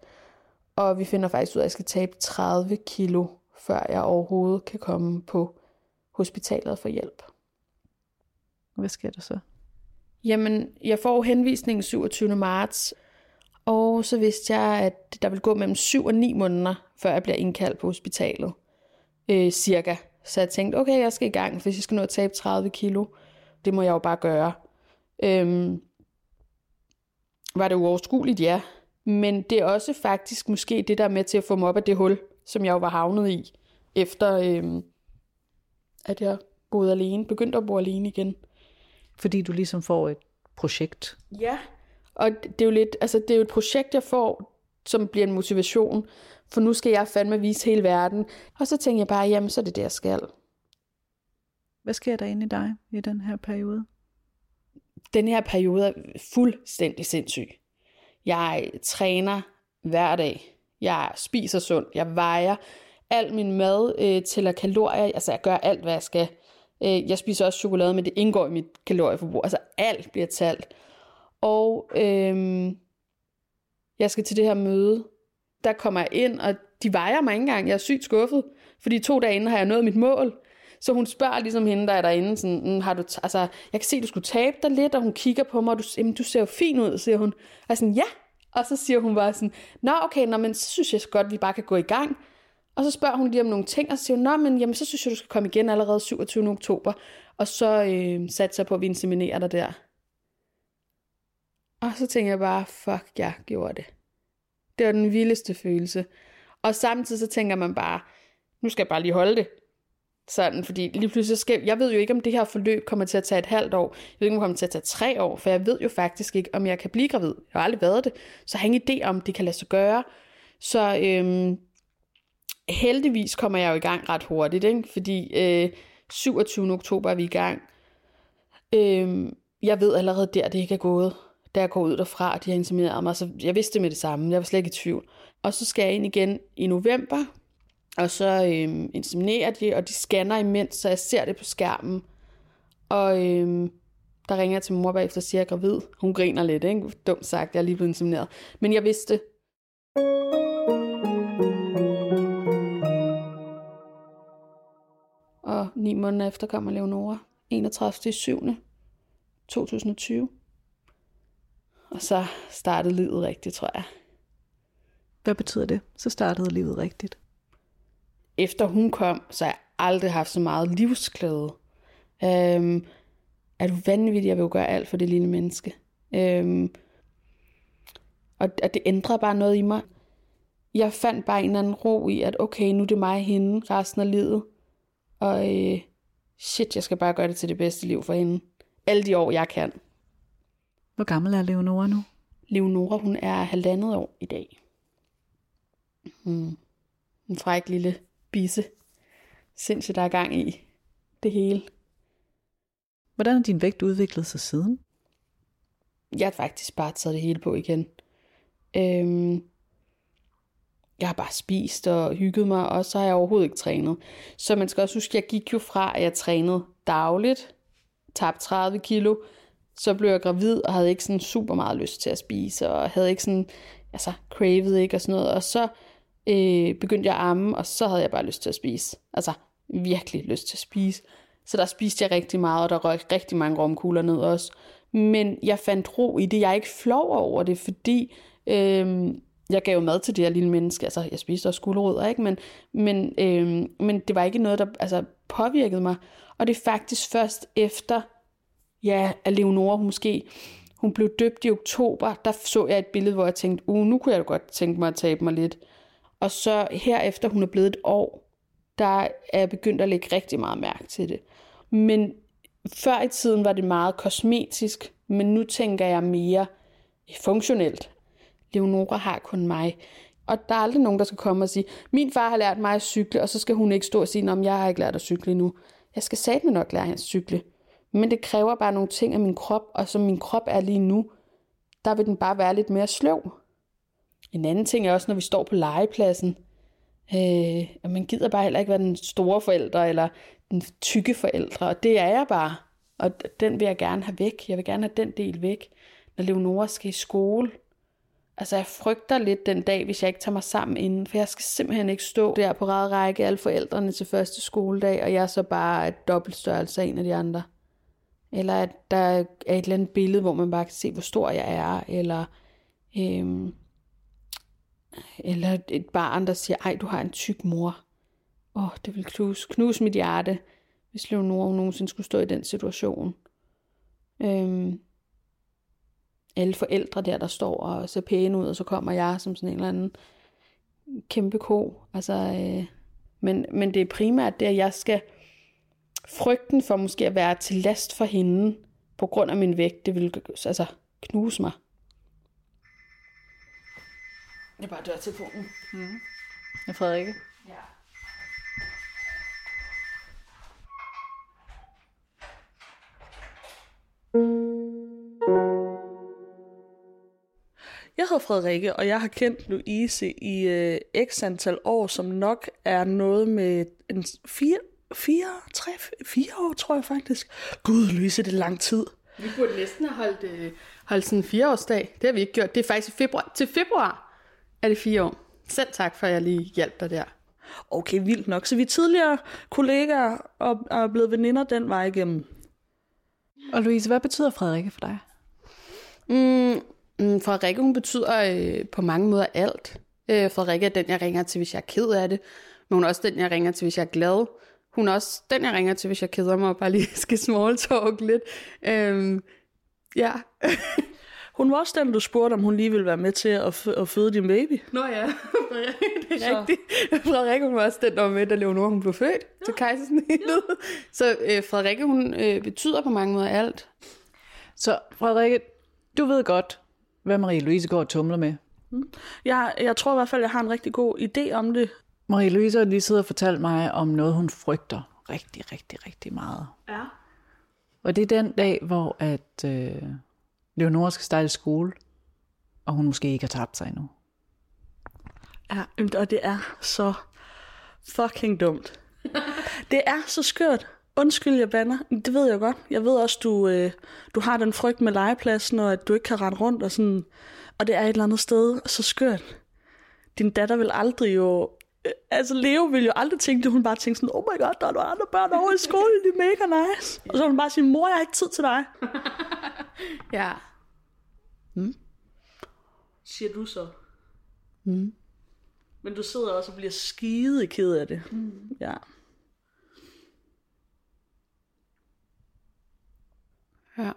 og vi finder faktisk ud af, at jeg skal tabe 30 kilo, før jeg overhovedet kan komme på hospitalet få hjælp. Hvad sker der så? Jamen, jeg får henvisningen 27. marts, og så vidste jeg, at der vil gå mellem 7 og 9 måneder, før jeg bliver indkaldt på hospitalet. Øh, cirka. Så jeg tænkte, okay, jeg skal i gang, hvis jeg skal nå at tabe 30 kilo. Det må jeg jo bare gøre. Øhm, var det uoverskueligt? Ja. Men det er også faktisk måske det, der er med til at få mig op af det hul, som jeg jo var havnet i, efter øhm, at jeg boede alene, begyndte at bo alene igen. Fordi du ligesom får et projekt. Ja, og det er jo lidt, altså det er jo et projekt, jeg får, som bliver en motivation, for nu skal jeg fandme vise hele verden. Og så tænker jeg bare, jamen så er det det, jeg skal. Hvad sker der inde i dig i den her periode? Den her periode er fuldstændig sindssyg. Jeg træner hver dag. Jeg spiser sundt. Jeg vejer al min mad øh, tæller kalorier. Altså jeg gør alt, hvad jeg skal. Øh, jeg spiser også chokolade, men det indgår i mit kalorieforbrug. Altså alt bliver talt. Og øh, jeg skal til det her møde. Der kommer jeg ind, og de vejer mig ikke engang. Jeg er sygt skuffet, fordi to dage inden har jeg nået mit mål. Så hun spørger ligesom hende, der er derinde, sådan, mm, har du altså, jeg kan se, du skulle tabe dig lidt, og hun kigger på mig, og du, jamen, du ser jo fin ud, siger hun. Og jeg sådan, ja. Og så siger hun bare sådan, nå okay, nå, men så synes jeg godt, vi bare kan gå i gang. Og så spørger hun lige om nogle ting, og så siger hun, nå, men jamen, så synes jeg, du skal komme igen allerede 27. oktober. Og så øh, satte jeg på, at vi inseminerer dig der. Og så tænker jeg bare, fuck, jeg gjorde det. Det var den vildeste følelse. Og samtidig så tænker man bare, nu skal jeg bare lige holde det. Sådan, fordi lige pludselig skal, jeg ved jo ikke, om det her forløb kommer til at tage et halvt år. Jeg ved ikke, om det kommer til at tage tre år, for jeg ved jo faktisk ikke, om jeg kan blive gravid. Jeg har aldrig været det. Så jeg har ingen idé om, det kan lade sig gøre. Så øhm, heldigvis kommer jeg jo i gang ret hurtigt, ikke? fordi øh, 27. oktober er vi i gang. Øh, jeg ved allerede der, det ikke er gået. Da jeg går ud derfra, og de har intimideret mig, så jeg vidste det med det samme. Jeg var slet ikke i tvivl. Og så skal jeg ind igen i november, Og så øh, inseminerer de, og de scanner imens, så jeg ser det på skærmen. Og øh, der ringer jeg til mor bagefter og siger, at jeg er gravid. Hun griner lidt, ikke? Dumt sagt, jeg er lige blevet insemineret. Men jeg vidste det. Og ni måneder efter kommer Leonora. 31. 7. 2020. Og så startede livet rigtigt, tror jeg. Hvad betyder det? Så startede livet rigtigt. Efter hun kom, så har jeg aldrig haft så meget livsglæde. Øhm, er du vanvittig, jeg vil jo gøre alt for det lille menneske. Øhm, og, og det ændrer bare noget i mig. Jeg fandt bare en eller anden ro i, at okay, nu er det mig hende resten af livet. Og øh, shit, jeg skal bare gøre det til det bedste liv for hende. Alle de år, jeg kan. Hvor gammel er Leonora nu? Leonora, hun er halvandet år i dag. Hmm. En fræk lille bisse. Sindssygt, der er gang i det hele. Hvordan har din vægt udviklet sig siden? Jeg har faktisk bare taget det hele på igen. Øhm, jeg har bare spist og hygget mig, og så har jeg overhovedet ikke trænet. Så man skal også huske, jeg gik jo fra, at jeg trænede dagligt, tabte 30 kilo, så blev jeg gravid og havde ikke sådan super meget lyst til at spise, og havde ikke sådan, altså cravet ikke og sådan noget. Og så øh, begyndte jeg at amme, og så havde jeg bare lyst til at spise. Altså virkelig lyst til at spise. Så der spiste jeg rigtig meget, og der røg rigtig mange romkugler ned også. Men jeg fandt ro i det. Jeg er ikke flov over det, fordi øh, jeg gav jo mad til det her lille menneske. Altså, jeg spiste også gulerødder, ikke? Men, men, øh, men det var ikke noget, der altså, påvirkede mig. Og det er faktisk først efter, ja, at Leonora hun måske, hun blev døbt i oktober, der så jeg et billede, hvor jeg tænkte, uh, nu kunne jeg godt tænke mig at tabe mig lidt. Og så herefter hun er blevet et år, der er jeg begyndt at lægge rigtig meget mærke til det. Men før i tiden var det meget kosmetisk, men nu tænker jeg mere funktionelt. Leonora har kun mig. Og der er aldrig nogen, der skal komme og sige, min far har lært mig at cykle, og så skal hun ikke stå og sige, om jeg har ikke lært at cykle endnu. Jeg skal satme nok lære at cykle. Men det kræver bare nogle ting af min krop, og som min krop er lige nu, der vil den bare være lidt mere sløv. En anden ting er også, når vi står på legepladsen, øh, at man gider bare heller ikke være den store forældre, eller den tykke forældre, og det er jeg bare. Og den vil jeg gerne have væk. Jeg vil gerne have den del væk, når Leonora skal i skole. Altså jeg frygter lidt den dag, hvis jeg ikke tager mig sammen inden, for jeg skal simpelthen ikke stå der på række alle forældrene til første skoledag, og jeg er så bare et dobbelt størrelse af en af de andre. Eller at der er et eller andet billede, hvor man bare kan se, hvor stor jeg er, eller, øhm, eller et barn, der siger, ej, du har en tyk mor. Åh, oh, det vil knuse, knuse mit hjerte, hvis Leonora nogensinde skulle stå i den situation. Øhm, alle forældre der, der står og ser pæne ud, og så kommer jeg som sådan en eller anden kæmpe ko. Altså, øh, men, men det er primært det, at jeg skal frygten for måske at være til last for hende, på grund af min vægt, det vil altså knuse mig. Jeg bare dør telefonen. Mm. Ja, Frederikke? Hedder Frederikke, og jeg har kendt Louise i øh, x antal år, som nok er noget med en fire, fire, tre, fire år, tror jeg faktisk. Gud, Louise, det er lang tid. Vi burde næsten have holdt, øh, holdt sådan en fireårsdag. Det har vi ikke gjort. Det er faktisk i februar. Til februar er det fire år. Selv tak for, at jeg lige hjalp dig der. Okay, vildt nok. Så vi er tidligere kollegaer og er blevet veninder den vej igennem. Og Louise, hvad betyder Frederikke for dig? Mm, mm, Frederikke, hun betyder øh, på mange måder alt. Øh, Frederikke er den, jeg ringer til, hvis jeg er ked af det. Men hun er også den, jeg ringer til, hvis jeg er glad. Hun er også den, jeg ringer til, hvis jeg keder mig og bare lige [laughs] skal small talk lidt. Øhm, ja. [laughs] Hun var også den, du spurgte, om hun lige ville være med til at, f- at føde din baby. Nå ja, [laughs] det er Så. rigtigt. Frederikke hun var også den, der var med, da Leonora hun blev født ja. til kejsersnittet. Ja. Så øh, Frederikke, hun øh, betyder på mange måder alt. Så Frederikke, du ved godt, hvad Marie-Louise går og tumler med. Jeg, jeg tror i hvert fald, jeg har en rigtig god idé om det. Marie-Louise har lige siddet og fortalt mig om noget, hun frygter rigtig, rigtig, rigtig meget. Ja. Og det er den dag, hvor at øh, Leonora skal starte i skole, og hun måske ikke har tabt sig endnu. Ja, og det er så fucking dumt. Det er så skørt. Undskyld, jeg banner. Det ved jeg godt. Jeg ved også, du, øh, du har den frygt med legepladsen, og at du ikke kan rende rundt og sådan. Og det er et eller andet sted så skørt. Din datter vil aldrig jo... øh, Altså, Leo vil jo aldrig tænke det. Hun bare tænke sådan, oh my god, der er nogle andre børn over i skolen, de er mega nice. Og så vil hun bare sige, mor, jeg har ikke tid til dig. [laughs] Ja. Siger du så. Mm. Men du sidder også og bliver skide ked af det. Mm. Ja. Ja.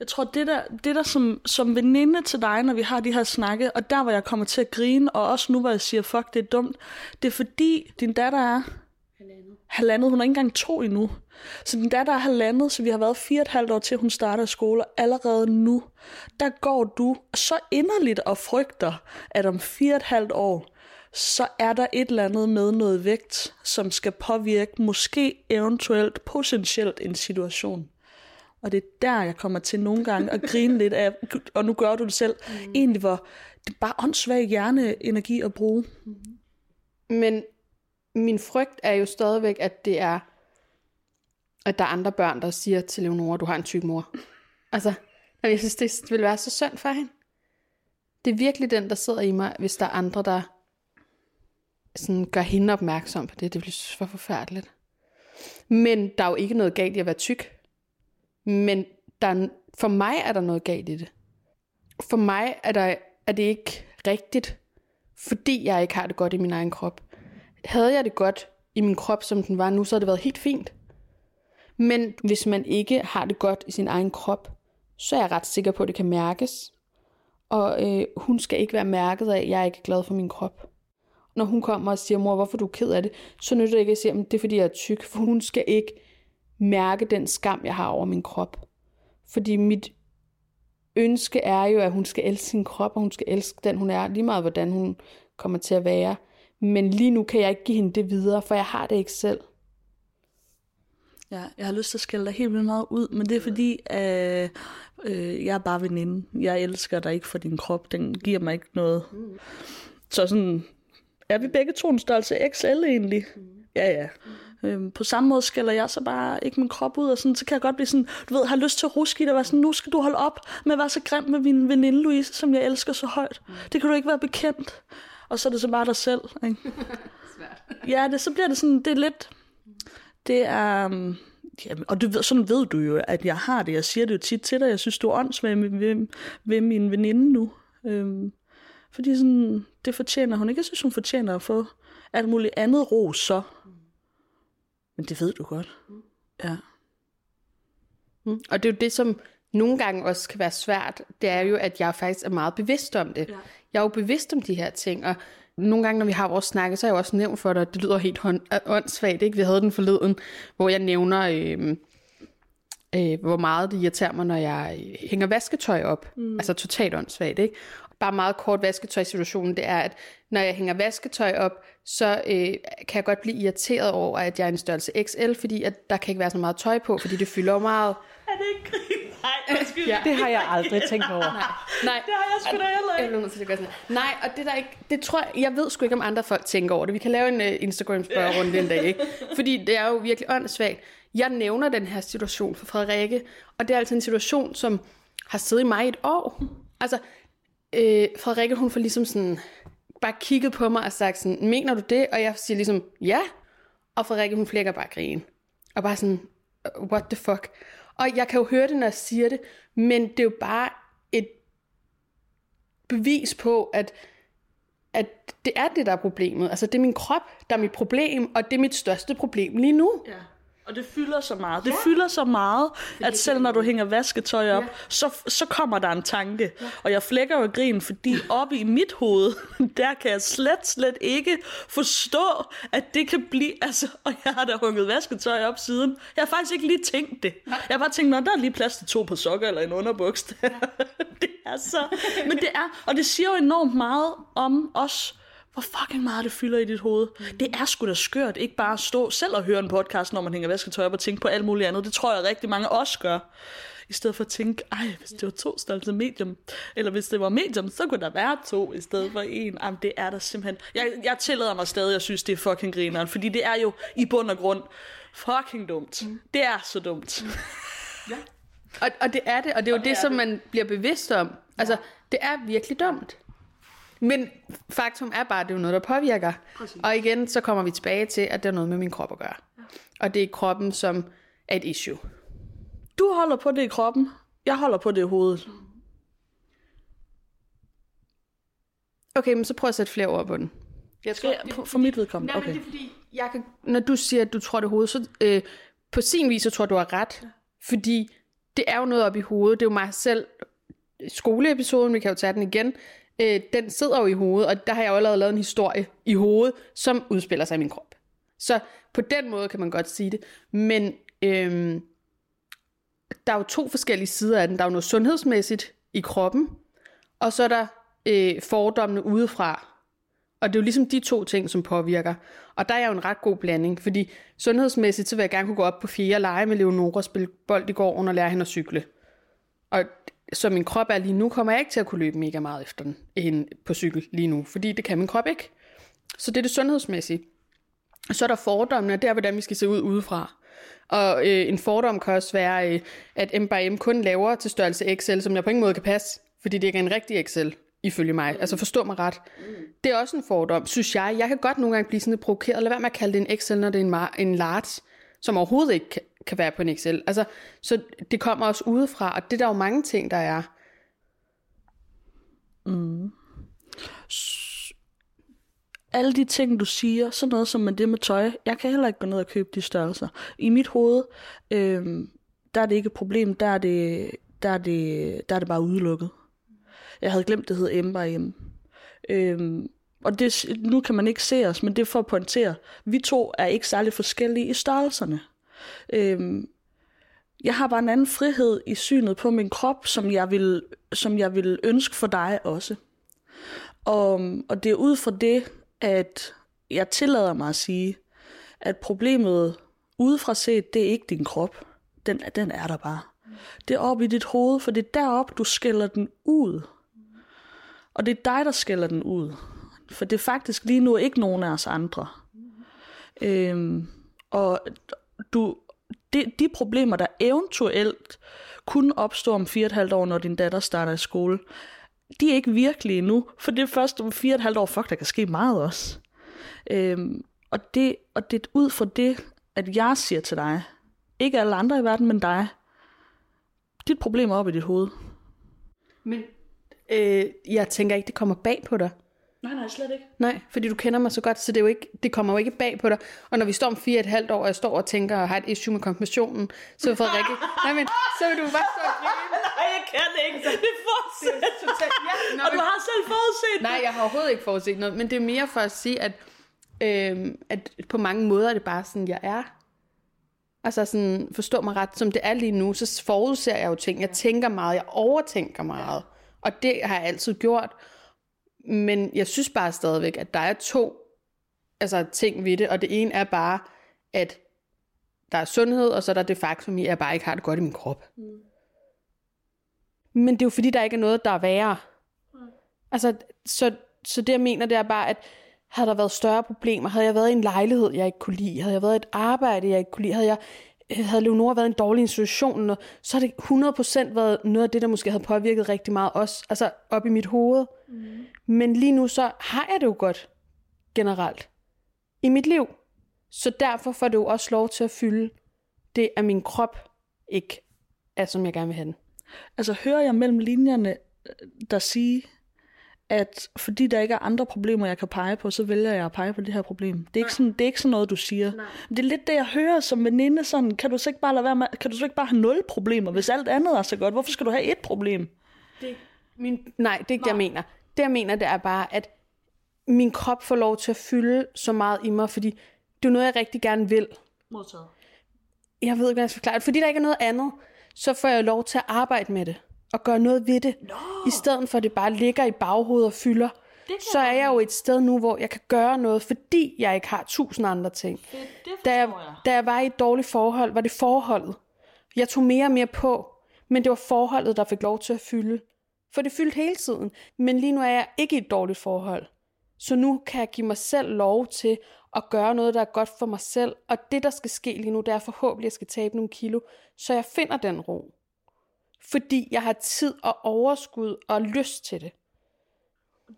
Jeg tror, det der, det der som, som veninde til dig, når vi har de her snakke, og der hvor jeg kommer til at grine, og også nu hvor jeg siger, fuck, det er dumt, det er fordi din datter er halvandet. halvandet. Hun er ikke engang to endnu. Så din datter er halvandet, så vi har været fire og et halvt år til, hun starter skole, og allerede nu, der går du så inderligt og frygter, at om fire og et halvt år, så er der et eller andet med noget vægt, som skal påvirke, måske eventuelt, potentielt en situation. Og det er der, jeg kommer til nogle gange at grine lidt af, og nu gør du det selv, mm. egentlig hvor det er bare åndssvag hjerneenergi at bruge. Men min frygt er jo stadigvæk, at det er, at der er andre børn, der siger til Leonora, du har en tyk mor. Altså, jeg synes, det vil være så synd for hende. Det er virkelig den, der sidder i mig, hvis der er andre, der sådan gør hende opmærksom på det. Det bliver for forfærdeligt. Men der er jo ikke noget galt i at være tyk. Men der er, for mig er der noget galt i det. For mig er, der, er det ikke rigtigt, fordi jeg ikke har det godt i min egen krop. Havde jeg det godt i min krop, som den var nu, så havde det været helt fint. Men hvis man ikke har det godt i sin egen krop, så er jeg ret sikker på, at det kan mærkes. Og øh, hun skal ikke være mærket af, at jeg ikke er glad for min krop. Når hun kommer og siger, mor, hvorfor er du ked af det, så nytter det ikke at sige, at det er fordi, jeg er tyk. For hun skal ikke mærke den skam, jeg har over min krop. Fordi mit ønske er jo, at hun skal elske sin krop, og hun skal elske den, hun er, lige meget hvordan hun kommer til at være. Men lige nu kan jeg ikke give hende det videre, for jeg har det ikke selv. Ja, jeg har lyst til at skælde dig helt vildt meget ud, men det er fordi, øh, øh, jeg er bare veninde. Jeg elsker dig ikke for din krop. Den giver mig ikke noget. Så sådan, er vi begge to en størrelse XL egentlig? Ja, ja. Mm. Øhm, på samme måde skælder jeg så bare ikke min krop ud, og sådan, så kan jeg godt blive sådan, du ved, har lyst til at ruske i det, og være sådan, nu skal du holde op med at være så grim med min veninde Louise, som jeg elsker så højt. Mm. Det kan du ikke være bekendt. Og så er det så bare dig selv. Ikke? [laughs] ja, det, så bliver det sådan, det er lidt, det er, um, ja, og du ved, sådan ved du jo, at jeg har det. Jeg siger det jo tit til dig. Jeg synes, du er åndssvag ved, ved, ved min veninde nu. Øhm, fordi sådan, det fortjener hun ikke. Jeg synes, hun fortjener at få alt muligt andet ros så. Men det ved du godt. Ja. Mm. Og det er jo det, som nogle gange også kan være svært, det er jo, at jeg faktisk er meget bevidst om det. Ja. Jeg er jo bevidst om de her ting, og nogle gange, når vi har vores snakke, så har jeg også nævnt for dig, at det lyder helt hånd- åndssvagt, ikke? Vi havde den forleden, hvor jeg nævner, øh, øh, hvor meget det irriterer mig, når jeg hænger vasketøj op. Mm. Altså totalt åndssvagt, ikke? Bare meget kort vasketøjsituationen, det er, at når jeg hænger vasketøj op, så øh, kan jeg godt blive irriteret over, at jeg er en størrelse XL, fordi at der kan ikke være så meget tøj på, fordi det fylder meget. [laughs] Er det ikke grin? Nej, undskyld. Ja. Det har jeg aldrig [laughs] tænkt over. Nej, nej. Det har jeg sgu da heller Jeg ikke. bliver nødt til at gøre sådan. Nej, og det der ikke, det tror jeg, jeg ved sgu ikke, om andre folk tænker over det. Vi kan lave en uh, Instagram spørgerunde [laughs] en dag, ikke? Fordi det er jo virkelig åndssvagt. Jeg nævner den her situation for Frederikke, og det er altså en situation, som har siddet i mig i et år. Altså, øh, Frederikke, hun får ligesom sådan, bare kigget på mig og sagt sådan, mener du det? Og jeg siger ligesom, ja. Og Frederikke, hun flækker bare grin. Og bare sådan, what the fuck? Og jeg kan jo høre det, når jeg siger det, men det er jo bare et bevis på, at, at det er det, der er problemet. Altså, det er min krop, der er mit problem, og det er mit største problem lige nu. Ja. Og det fylder så meget. Det ja. fylder så meget, at selv når du hænger vasketøj op, ja. så, så kommer der en tanke. Ja. Og jeg flækker jo grin, fordi oppe i mit hoved, [laughs] der kan jeg slet, slet ikke forstå, at det kan blive... [laughs] Altså, og jeg har da hugget vasketøj op siden. Jeg har faktisk ikke lige tænkt det. Jeg har bare tænkt, når der er lige plads til to på sokker eller en underbuks. [laughs] Det er så... Men det er... Og det siger jo enormt meget om os, hvor fucking meget det fylder i dit hoved. Mm. Det er sgu da skørt, ikke bare at stå selv og høre en podcast, når man hænger vasketøj op og tænke på alt muligt andet. Det tror jeg rigtig mange også gør. I stedet for at tænke, ej, hvis det var to størrelse medium, eller hvis det var medium, så kunne der være to i stedet for en. Jamen, det er der simpelthen. Jeg, jeg tillader mig stadig, jeg synes, det er fucking grineren, fordi det er jo i bund og grund fucking dumt. Mm. Det er så dumt. Mm. [laughs] Og, og det er det, og det er jo det, det som det. man bliver bevidst om. Altså, det er virkelig dumt. Men faktum er bare, at det er noget, der påvirker. Præcis. Og igen, så kommer vi tilbage til, at det er noget med min krop at gøre. Ja. Og det er kroppen, som er et issue. Du holder på det i kroppen. Jeg holder på det i hovedet. Okay, men så prøv at sætte flere ord på den. Jeg tror, det, for, for mit vedkommende. Nej, okay. det er fordi, jeg kan, når du siger, at du tror det i hovedet, så øh, på sin vis, så tror du har ret. Ja. Fordi det er jo noget op i hovedet. Det er jo mig selv. Skoleepisoden, vi kan jo tage den igen, øh, den sidder jo i hovedet, og der har jeg jo allerede lavet en historie i hovedet, som udspiller sig i min krop. Så på den måde kan man godt sige det. Men øh, der er jo to forskellige sider af den. Der er jo noget sundhedsmæssigt i kroppen, og så er der øh, fordommene udefra. Og det er jo ligesom de to ting, som påvirker. Og der er jo en ret god blanding, fordi sundhedsmæssigt, så vil jeg gerne kunne gå op på fire og lege med Leonora og spille bold i går, og lære hende at cykle. Og så min krop er lige nu, kommer jeg ikke til at kunne løbe mega meget efter den end på cykel lige nu, fordi det kan min krop ikke. Så det er det sundhedsmæssige. Så er der fordommene, og det er, hvordan vi skal se ud udefra. Og øh, en fordom kan også være, øh, at M by M kun laver til størrelse XL, som jeg på ingen måde kan passe, fordi det ikke er en rigtig XL, ifølge mig. Altså forstå mig ret. Det er også en fordom, synes jeg. Jeg kan godt nogle gange blive sådan lidt provokeret. Lad være med at kalde det en XL, når det er en, en large, som overhovedet ikke kan, være på en Excel. Altså, så det kommer også udefra, og det er der jo mange ting, der er. Mm alle de ting, du siger, sådan noget som med det med tøj, jeg kan heller ikke gå ned og købe de størrelser. I mit hoved, øh, der er det ikke et problem, der er det, der er det, der er det bare udelukket. Jeg havde glemt, det hed M by M. Øh, og det, nu kan man ikke se os, men det er for at pointere, vi to er ikke særlig forskellige i størrelserne. Øhm, jeg har bare en anden frihed i synet på min krop, som jeg vil, som jeg vil ønske for dig også. Og, og det er ud fra det, at jeg tillader mig at sige, at problemet udefra set, det er ikke din krop. Den, den er der bare. Det er oppe i dit hoved, for det er derop, du skælder den ud. Og det er dig, der skælder den ud. For det er faktisk lige nu ikke nogen af os andre. Øhm, og du, de, de problemer, der eventuelt kunne opstå om fire og et halvt år, når din datter starter i skole, de er ikke virkelige nu, for det er først om fire og et halvt år, fuck, der kan ske meget også. Øhm, og, det, og det er ud fra det, at jeg siger til dig, ikke alle andre i verden, men dig, dit problem er op i dit hoved. Men øh, jeg tænker ikke, det kommer bag på dig. Nej, nej, slet ikke. Nej, fordi du kender mig så godt, så det, er jo ikke, det kommer jo ikke bag på dig. Og når vi står om fire et halvt år, og jeg står og tænker og har et issue med konfirmationen, så vil Frederikke... [laughs] nej, men så vil du bare stå og [laughs] Nej, jeg kan ikke. Det er fortsat. Ja, og du har selv forudset Nej, jeg har overhovedet ikke forudset noget. Men det er mere for at sige, at, øh, at på mange måder er det bare sådan, jeg er. Altså sådan, forstå mig ret, som det er lige nu, så forudser jeg jo ting. Jeg tænker meget, jeg overtænker meget. Og det har jeg altid gjort. Men jeg synes bare stadigvæk, at der er to altså, ting ved det, og det ene er bare, at der er sundhed, og så er der det faktum, at jeg bare ikke har det godt i min krop. Mm. Men det er jo fordi, der ikke er noget, der er værre. Mm. Altså, så, så det jeg mener, det er bare, at havde der været større problemer, havde jeg været i en lejlighed, jeg ikke kunne lide, havde jeg været i et arbejde, jeg ikke kunne lide, havde jeg havde Leonora været i en dårlig institution, så har det 100% været noget af det, der måske havde påvirket rigtig meget også, altså op i mit hoved. Mm. Men lige nu, så har jeg det jo godt generelt i mit liv. Så derfor får det jo også lov til at fylde det, at min krop ikke er, som jeg gerne vil have den. Altså hører jeg mellem linjerne, øh, der siger, at fordi der ikke er andre problemer, jeg kan pege på, så vælger jeg at pege på det her problem. Det er, ikke sådan, det er ikke sådan noget, du siger. Nej. Det er lidt det, jeg hører som veninde. Sådan, kan du så ikke bare lade være med, kan du så ikke bare have nul problemer, hvis alt andet er så godt? Hvorfor skal du have et problem? Det, min, nej, det er ikke Nej. det, jeg mener. Det, jeg mener, det er bare, at min krop får lov til at fylde så meget i mig, fordi det er noget, jeg rigtig gerne vil. Modtaget. Jeg ved ikke, hvad jeg skal forklare Fordi der ikke er noget andet, så får jeg lov til at arbejde med det og gøre noget ved det. No. I stedet for, at det bare ligger i baghovedet og fylder. Så er jeg jo et sted nu, hvor jeg kan gøre noget, fordi jeg ikke har tusind andre ting. Det, det da, jeg, jeg. da jeg var i et dårligt forhold, var det forholdet. Jeg tog mere og mere på. Men det var forholdet, der fik lov til at fylde. For det fyldte hele tiden. Men lige nu er jeg ikke i et dårligt forhold. Så nu kan jeg give mig selv lov til at gøre noget, der er godt for mig selv. Og det, der skal ske lige nu, det er forhåbentlig, at jeg skal tabe nogle kilo, så jeg finder den ro. Fordi jeg har tid og overskud og lyst til det.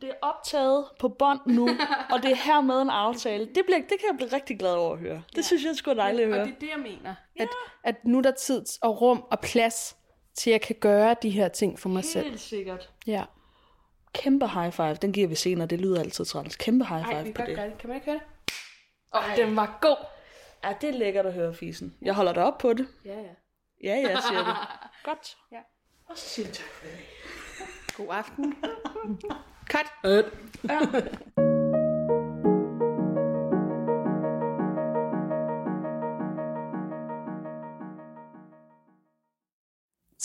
Det er optaget på bånd nu, [laughs] og det er hermed en aftale. Det, bliver, det kan jeg blive rigtig glad over at høre. Det ja. synes jeg er sgu dejligt at høre. Og det er det, jeg mener. At, at nu er der tid og rum og plads til, at jeg kan gøre de her ting for mig Helt selv. sikkert. Ja. Kæmpe high five. Den giver vi senere. Det lyder altid træls. Kæmpe high five Ej, vi på det. det. Kan man ikke høre det? Åh, oh, den var god. Ja, det er lækkert at høre, Fisen. Jeg holder dig op på det. Ja, ja. Ja, ja, siger det. [laughs] Godt. Ja. Og så siger jeg tak for det. God aften. [laughs] Cut. [laughs]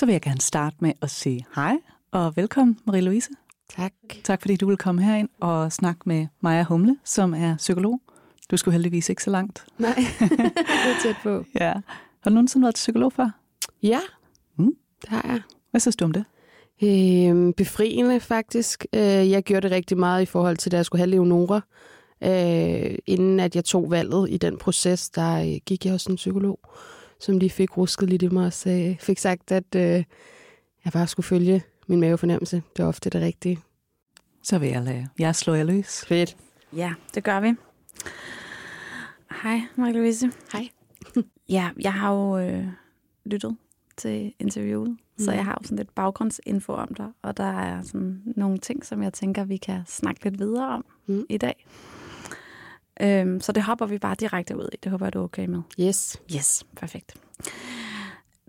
Så vil jeg gerne starte med at sige hej og velkommen, Marie-Louise. Tak. Tak fordi du vil komme herind og snakke med Maja Humle, som er psykolog. Du skulle heldigvis ikke så langt. Nej, [laughs] det er tæt på. Ja. Har du nogensinde været til psykolog før? Ja, Mm. det har jeg. Hvad synes du om det? Øhm, befriende faktisk. Øh, jeg gjorde det rigtig meget i forhold til, da jeg skulle have Leonora. Øh, inden at jeg tog valget i den proces, der øh, gik jeg hos en psykolog, som lige fik rusket lidt i mig og sagde, fik sagt, at øh, jeg bare skulle følge min mavefornemmelse. Det var ofte det rigtige. Så vil jeg lade jer slå jer løs. Fedt. Ja, det gør vi. Hej, Marie-Louise. Hej. [laughs] Ja, jeg har jo øh, lyttet til interviewet, mm. så jeg har jo sådan lidt baggrundsinfo om dig, og der er sådan nogle ting, som jeg tænker, vi kan snakke lidt videre om mm. i dag. Øhm, så det hopper vi bare direkte ud i. Det håber jeg, du er okay med. Yes. Yes, perfekt.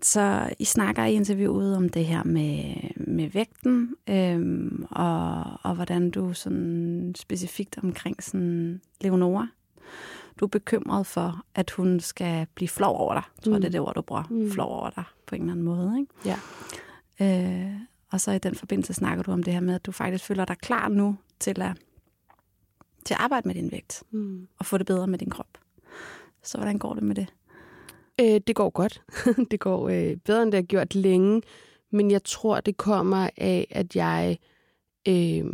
Så I snakker i interviewet om det her med, med vægten, øhm, og, og hvordan du sådan specifikt omkring sådan Leonora, du er bekymret for, at hun skal blive flov over dig. Jeg tror, Mm. mm. det er det ord, du bruger. Mm. Mm. Flov over dig på en eller anden måde. Ikke? Ja. Øh, og så i den forbindelse snakker du om det her med, at du faktisk føler dig klar nu til at, til at arbejde med din vægt Mm. og få det bedre med din krop. Så hvordan går det med det? Øh, det går godt. [laughs] det går øh, bedre, end det har gjort længe. Men jeg tror, det kommer af, at jeg øh,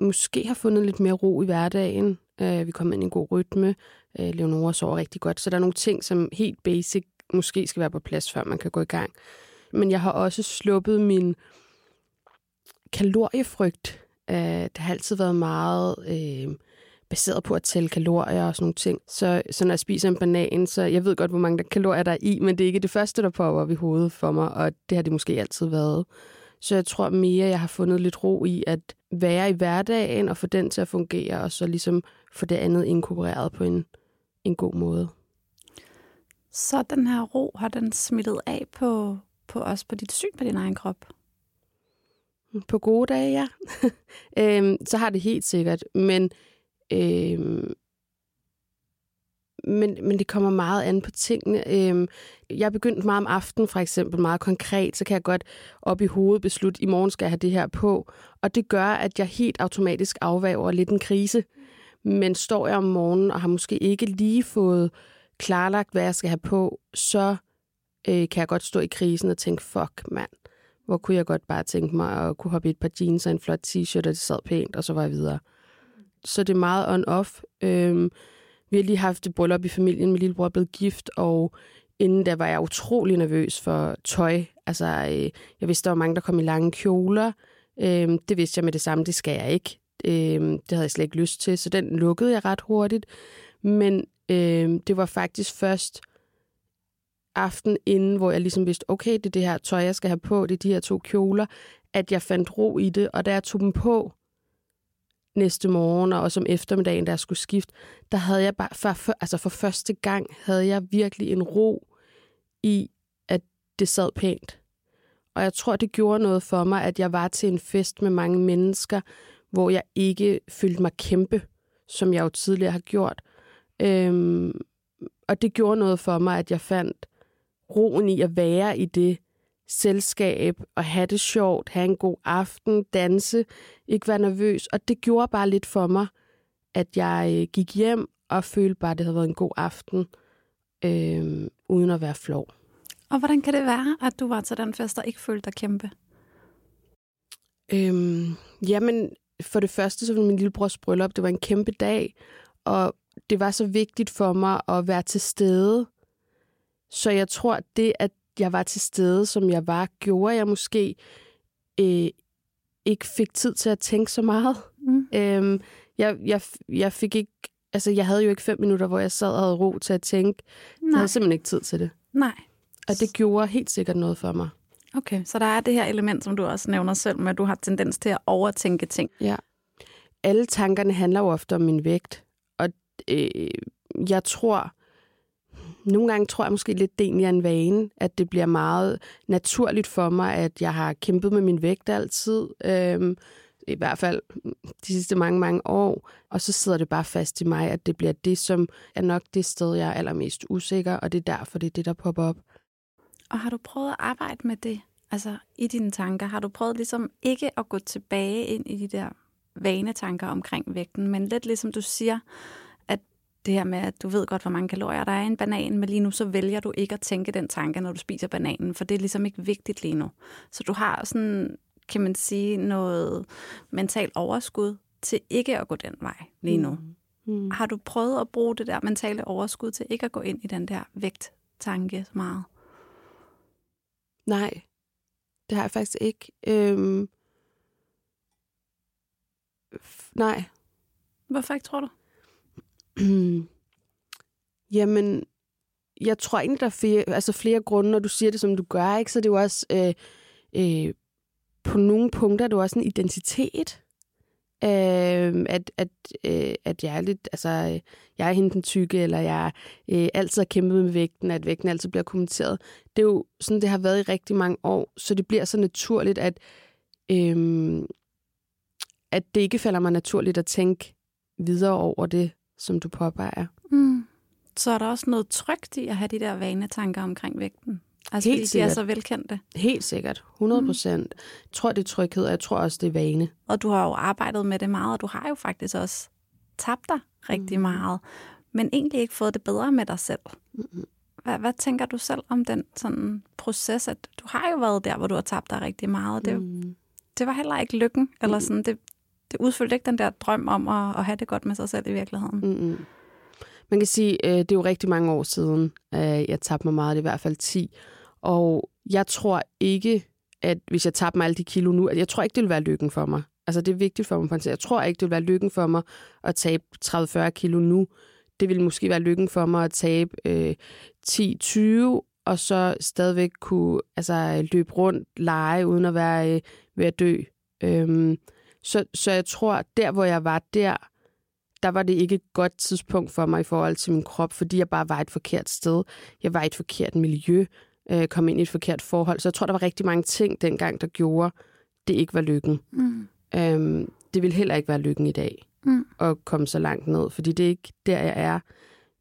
måske har fundet lidt mere ro i hverdagen. Øh, vi kommer ind i en god rytme. Øh, Leonora sover rigtig godt. Så der er nogle ting, som helt basic måske skal være på plads, før man kan gå i gang. Men jeg har også sluppet min kaloriefrygt. Øh, det har altid været meget... Øh, baseret på at tælle kalorier og sådan nogle ting. Så, så når jeg spiser en banan, så jeg ved godt, hvor mange der kalorier der er i, men det er ikke det første, der popper op i hovedet for mig, og det har det måske altid været. Så jeg tror mere, jeg har fundet lidt ro i at være i hverdagen og få den til at fungere, og så ligesom få det andet inkorporeret på en, en god måde. Så den her ro, har den smittet af på, på os, på dit syn på din egen krop? På gode dage, ja. [laughs] øhm, så har det helt sikkert, men, øhm, men, men det kommer meget an på tingene. Øhm, jeg er begyndt meget om aftenen, for eksempel, meget konkret, så kan jeg godt op i hovedet beslutte, i morgen skal jeg have det her på. Og det gør, at jeg helt automatisk afvæver lidt en krise. Men står jeg om morgenen og har måske ikke lige fået klarlagt, hvad jeg skal have på, så øh, kan jeg godt stå i krisen og tænke, fuck mand, hvor kunne jeg godt bare tænke mig at kunne hoppe i et par jeans og en flot t-shirt, og det sad pænt, og så var jeg videre. Så det er meget on-off. Øhm, vi har lige haft et bryllup i familien, min lillebror er blevet gift, og inden da var jeg utrolig nervøs for tøj. Altså, øh, jeg vidste, der var mange, der kom i lange kjoler. Øhm, det vidste jeg med det samme, det skal jeg ikke. Øhm, det havde jeg slet ikke lyst til, så den lukkede jeg ret hurtigt. Men øhm, det var faktisk først aften inden, hvor jeg ligesom vidste, okay, det er det her tøj, jeg skal have på, det er de her to kjoler, at jeg fandt ro i det, og da jeg tog dem på næste morgen, og også om eftermiddagen, da jeg skulle skifte, der havde jeg bare, for, for, altså for første gang, havde jeg virkelig en ro i, at det sad pænt. Og jeg tror, det gjorde noget for mig, at jeg var til en fest med mange mennesker, hvor jeg ikke følte mig kæmpe, som jeg jo tidligere har gjort. Øhm, og det gjorde noget for mig, at jeg fandt roen i at være i det selskab og have det sjovt, have en god aften, danse, ikke være nervøs. Og det gjorde bare lidt for mig, at jeg øh, gik hjem og følte bare, at det havde været en god aften, øh, uden at være flov. Og hvordan kan det være, at du var til den fest og ikke følte dig kæmpe? Øhm, jamen, for det første, så var min lillebrors bryllup, det var en kæmpe dag, og det var så vigtigt for mig at være til stede. Så jeg tror, det, at jeg var til stede, som jeg var, gjorde jeg måske øh, ikke fik tid til at tænke så meget. Mm. Øhm, jeg, jeg, jeg fik ikke, altså jeg havde jo ikke fem minutter, hvor jeg sad og havde ro til at tænke. Jeg Nej. havde simpelthen ikke tid til det. Nej. Og det gjorde helt sikkert noget for mig. Okay, så der er det her element, som du også nævner selv, med at du har tendens til at overtænke ting. Ja. Alle tankerne handler jo ofte om min vægt. Og øh, jeg tror, nogle gange tror jeg måske lidt, det egentlig er en vane, at det bliver meget naturligt for mig, at jeg har kæmpet med min vægt altid. Øhm, I hvert fald de sidste mange, mange år. Og så sidder det bare fast i mig, at det bliver det, som er nok det sted, jeg er allermest usikker, og det er derfor, det er det, der popper op. Og har du prøvet at arbejde med det, altså i dine tanker? Har du prøvet ligesom ikke at gå tilbage ind i de der vanetanker omkring vægten, men lidt ligesom du siger, det her med, at du ved godt, hvor mange kalorier der er i en banan, men lige nu så vælger du ikke at tænke den tanke, når du spiser bananen, for det er ligesom ikke vigtigt lige nu. Så du har sådan, kan man sige, noget mentalt overskud til ikke at gå den vej lige nu. Mm. Har du prøvet at bruge det der mentale overskud til ikke at gå ind i den der vægttanke så meget? Nej, det har jeg faktisk ikke. Øhm, nej. Hvorfor ikke, tror du? [clears throat] Jamen, jeg tror egentlig, der er flere, altså flere grunde, når du siger det, som du gør, ikke? så det er jo også, øh, øh, på nogle punkter, er det jo også en identitet. Øh, at, at, øh, at jeg er lidt, altså, øh, jeg er hende den tykke, eller jeg øh, altid har kæmpet med vægten, at vægten altid bliver kommenteret. Det er jo sådan, det har været i rigtig mange år, så det bliver så naturligt, at, øh, at det ikke falder mig naturligt at tænke videre over det, som du påpeger. Mm. Så er der også noget trygt i at have de der vanetanker omkring vægten. Altså, Helt fordi de er sikkert. så velkendte. Helt sikkert. 100 procent. Jeg tror, det er tryghed, og jeg tror også, det er vane. Og du har jo arbejdet med det meget, og du har jo faktisk også tabt dig rigtig mm. meget, men egentlig ikke fået det bedre med dig selv. Hvad, hvad tænker du selv om den sådan proces? At du har jo været der, hvor du har tabt dig rigtig meget. og Det, mm. det var heller ikke lykken, eller sådan, det, det udfyldte ikke den der drøm om at, at have det godt med sig selv i virkeligheden. Mm-hmm. Man kan sige, øh, det er jo rigtig mange år siden, øh, jeg tabte mig meget, det er i hvert fald 10. Og jeg tror ikke, at hvis jeg tabte mig alle de kilo nu, at jeg tror ikke, det vil være lykken for mig. Altså, det er vigtigt for mig. at Jeg tror ikke, det vil være lykken for mig at tabe 30-40 kilo nu. Det vil måske være lykken for mig at tabe øh, 10-20, og så stadigvæk kunne altså, løbe rundt, lege, uden at være øh, ved at dø. Øhm, så, så jeg tror, der hvor jeg var der, der var det ikke et godt tidspunkt for mig i forhold til min krop, fordi jeg bare var et forkert sted. Jeg var i et forkert miljø, øh, kom ind i et forkert forhold. Så jeg tror, der var rigtig mange ting dengang, der gjorde, det ikke var lykken. Mm. Øhm, det vil heller ikke være lykken i dag Mm. at komme så langt ned, fordi det er ikke der, jeg er.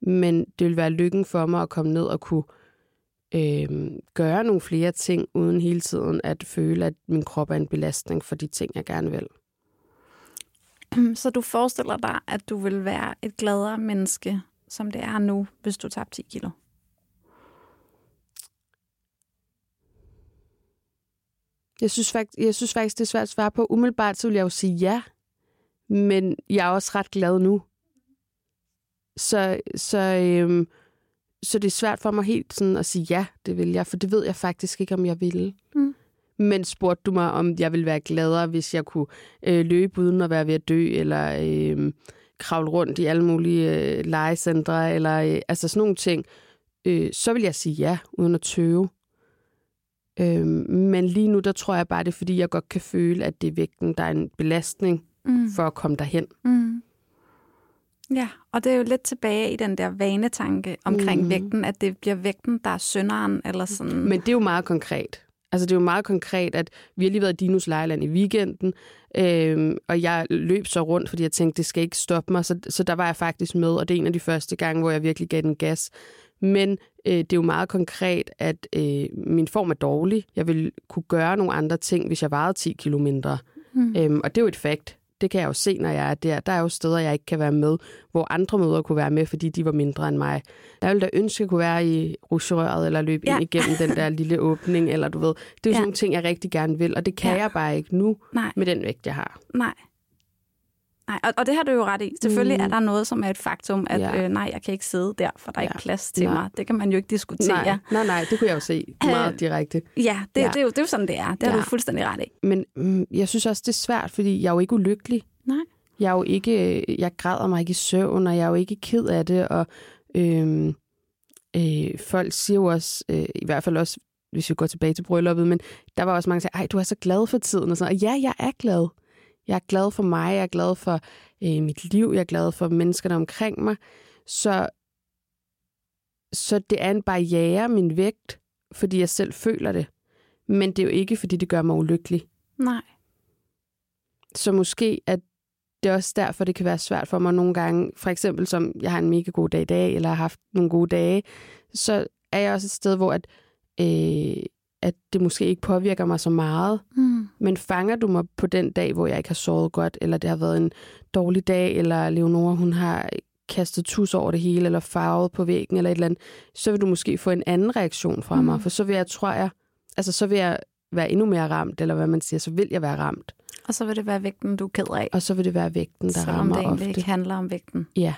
Men det vil være lykken for mig at komme ned og kunne øhm, gøre nogle flere ting, uden hele tiden at føle, at min krop er en belastning for de ting, jeg gerne vil. [clears throat] Så du forestiller dig, at du vil være et gladere menneske, som det er nu, hvis du tabte 10 kilo? Jeg synes, faktisk, jeg synes faktisk, det er svært at svare på. Umiddelbart så vil jeg jo sige ja, men jeg er også ret glad nu. Så, så, øhm, så det er svært for mig helt sådan at sige ja, det vil jeg, for det ved jeg faktisk ikke, om jeg ville. Mm. Men spurgte du mig, om jeg ville være gladere, hvis jeg kunne øh, løbe uden at være ved at dø, eller øh, kravle rundt i alle mulige øh, legecentre, eller øh, altså sådan nogle ting, øh, så vil jeg sige ja, uden at tøve. Øhm, men lige nu, der tror jeg bare, det er, fordi jeg godt kan føle, at det er vægten, der er en belastning Mm. for at komme derhen. Mm. Ja, og det er jo lidt tilbage i den der vanetanke omkring Mm. vægten, at det bliver vægten, der er synderen, eller sådan. Men det er jo meget konkret. Altså, det er jo meget konkret, at vi har lige været i Dinos Lejland i weekenden, øhm, og jeg løb så rundt, fordi jeg tænkte, det skal ikke stoppe mig, så, så der var jeg faktisk med, og det er en af de første gange, hvor jeg virkelig gav den gas. Men øh, det er jo meget konkret, at øh, min form er dårlig. Jeg vil kunne gøre nogle andre ting, hvis jeg vejede 10 kilo mindre. Mm. Øhm, og det er jo et fakt. Det kan jeg jo se, når jeg er der. Der er jo steder, jeg ikke kan være med, hvor andre møder kunne være med, fordi de var mindre end mig. Jeg ville da ønske, at jeg kunne være i rusjerøret, eller løbe Ja. ind igennem den der lille åbning, eller du ved. Det er jo Ja. sådan nogle ting, jeg rigtig gerne vil, og det kan Ja. jeg bare ikke nu, Nej, med den vægt, jeg har. nej. Nej, og, og det har du jo ret i. Selvfølgelig Mm. er der noget, som er et faktum, at Ja. øh, nej, jeg kan ikke sidde der, for der er ikke Ja. plads til Nej. mig. Det kan man jo ikke diskutere. Nej, nej, nej, det kunne jeg jo se meget Øh, direkte. Ja, det, Ja. Det, er jo, det er jo sådan, det er. Det har Ja. du fuldstændig ret i. Men mm, jeg synes også, det er svært, fordi jeg er jo ikke ulykkelig. Nej. Jeg er jo ikke, jeg græder mig ikke i søvn, og jeg er jo ikke ked af det, og øhm, øh, folk siger jo også, øh, i hvert fald også, hvis vi går tilbage til brylluppet, men der var også mange, der sagde, ej, du er så glad for tiden, og sådan, og ja, jeg er glad. Jeg er glad for mig, jeg er glad for øh, mit liv, jeg er glad for menneskerne omkring mig, så, så det er en barriere, min vægt, fordi jeg selv føler det. Men det er jo ikke, fordi det gør mig ulykkelig. Nej. Så måske at det er også derfor, det kan være svært for mig nogle gange. For eksempel som jeg har en mega god dag i dag, eller har haft nogle gode dage, så er jeg også et sted, hvor at, øh, at det måske ikke påvirker mig så meget. Mm. Men fanger du mig på den dag, hvor jeg ikke har sovet godt, eller det har været en dårlig dag, eller Leonora hun har kastet tus over det hele, eller farvet på væggen, eller et eller andet, så vil du måske få en anden reaktion fra Mm. mig. For så vil jeg, tror jeg, altså så vil jeg være endnu mere ramt, eller hvad man siger, så vil jeg være ramt. Og så vil det være vægten, du er ked af. Og så vil det være vægten, der selvom rammer det egentlig ofte. ikke handler om vægten. Ja.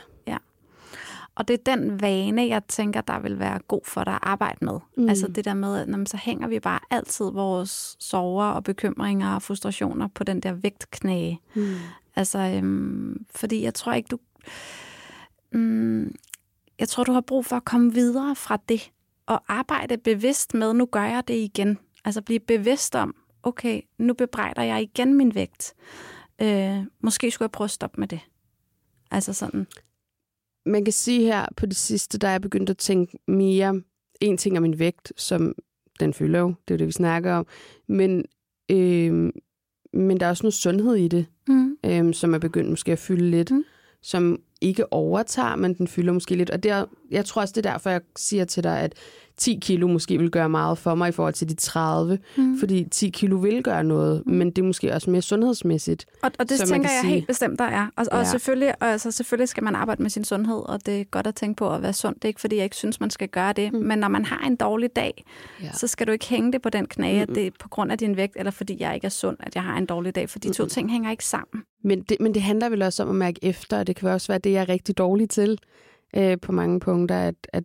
Og det er den vane, jeg tænker, der vil være god for dig at arbejde med. Mm. Altså det der med, at når man, så hænger vi bare altid vores sorger og bekymringer og frustrationer på den der vægtknæge. Mm. Altså, øhm, fordi jeg tror ikke, du... Mm, jeg tror, du har brug for at komme videre fra det og arbejde bevidst med, nu gør jeg det igen. Altså blive bevidst om, okay, nu bebrejder jeg igen min vægt. Øh, måske skulle jeg prøve at stoppe med det. Altså sådan, Man kan sige her på det sidste, der er jeg begyndt at tænke mere, en ting er min vægt, som den fylder jo, det er jo det, vi snakker om, men, øh, men der er også noget sundhed i det, mm, øh, som er begyndt måske at fylde lidt, mm. som ikke overtager, men den fylder måske lidt. Og det er, jeg tror også, det er derfor, jeg siger til dig, at 10 kilo måske vil gøre meget for mig i forhold til de 30, mm. fordi 10 kilo vil gøre noget, men det er måske også mere sundhedsmæssigt. Og, og det tænker jeg sige. helt bestemt, der er. Og, og Ja. selvfølgelig, og altså, selvfølgelig skal man arbejde med sin sundhed, og det er godt at tænke på at være sund. Det er ikke, fordi jeg ikke synes, man skal gøre det. Mm. Men når man har en dårlig dag, Ja. så skal du ikke hænge det på den knage, at Mm-mm. det er på grund af din vægt, eller fordi jeg ikke er sund, at jeg har en dårlig dag. For de to Mm-mm. ting hænger ikke sammen. Men det, men det handler vel også om at mærke efter, og det kan også være det, jeg er rigtig dårlig til øh, på mange punkter, at, at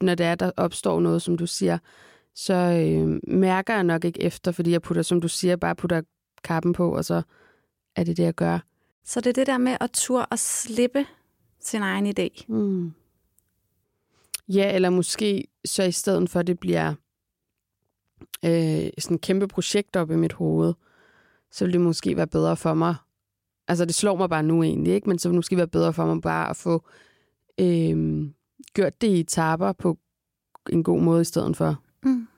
når det er, der opstår noget, som du siger, så øh, mærker jeg nok ikke efter, fordi jeg putter, som du siger, bare putter kappen på, og så er det det, jeg gør. Så det er det der med at turde og slippe sin egen idé. Mm. Ja, eller måske så i stedet for, at det bliver øh, sådan et kæmpe projekt op i mit hoved, så vil det måske være bedre for mig. Altså, det slår mig bare nu egentlig, ikke? Men så vil det måske være bedre for mig bare at få øh, gjort det i etaper på en god måde i stedet for. Mm.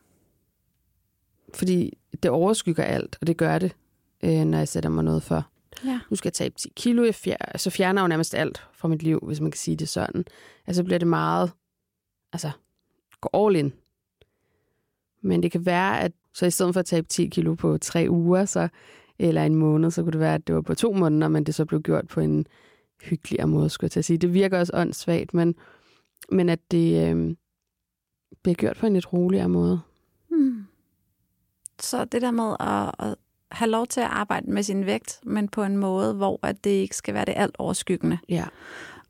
Fordi det overskygger alt, og det gør det, øh, når jeg sætter mig noget for. Ja. Nu skal jeg tabe 10 kilo, jeg fjer, så fjerner jeg jo nærmest alt fra mit liv, hvis man kan sige det sådan. Altså bliver det meget, altså, gå all in. Men det kan være, at så i stedet for at tabe 10 kilo på tre uger, så, eller en måned, så kunne det være, at det var på to måneder, men det så blev gjort på en hyggeligere måde, skulle jeg til at sige. Det virker også åndssvagt, men, men at det øh, bliver gjort på en lidt roligere måde. Mm. Så det der med at, at have lov til at arbejde med sin vægt, men på en måde, hvor at det ikke skal være det alt overskyggende. Ja.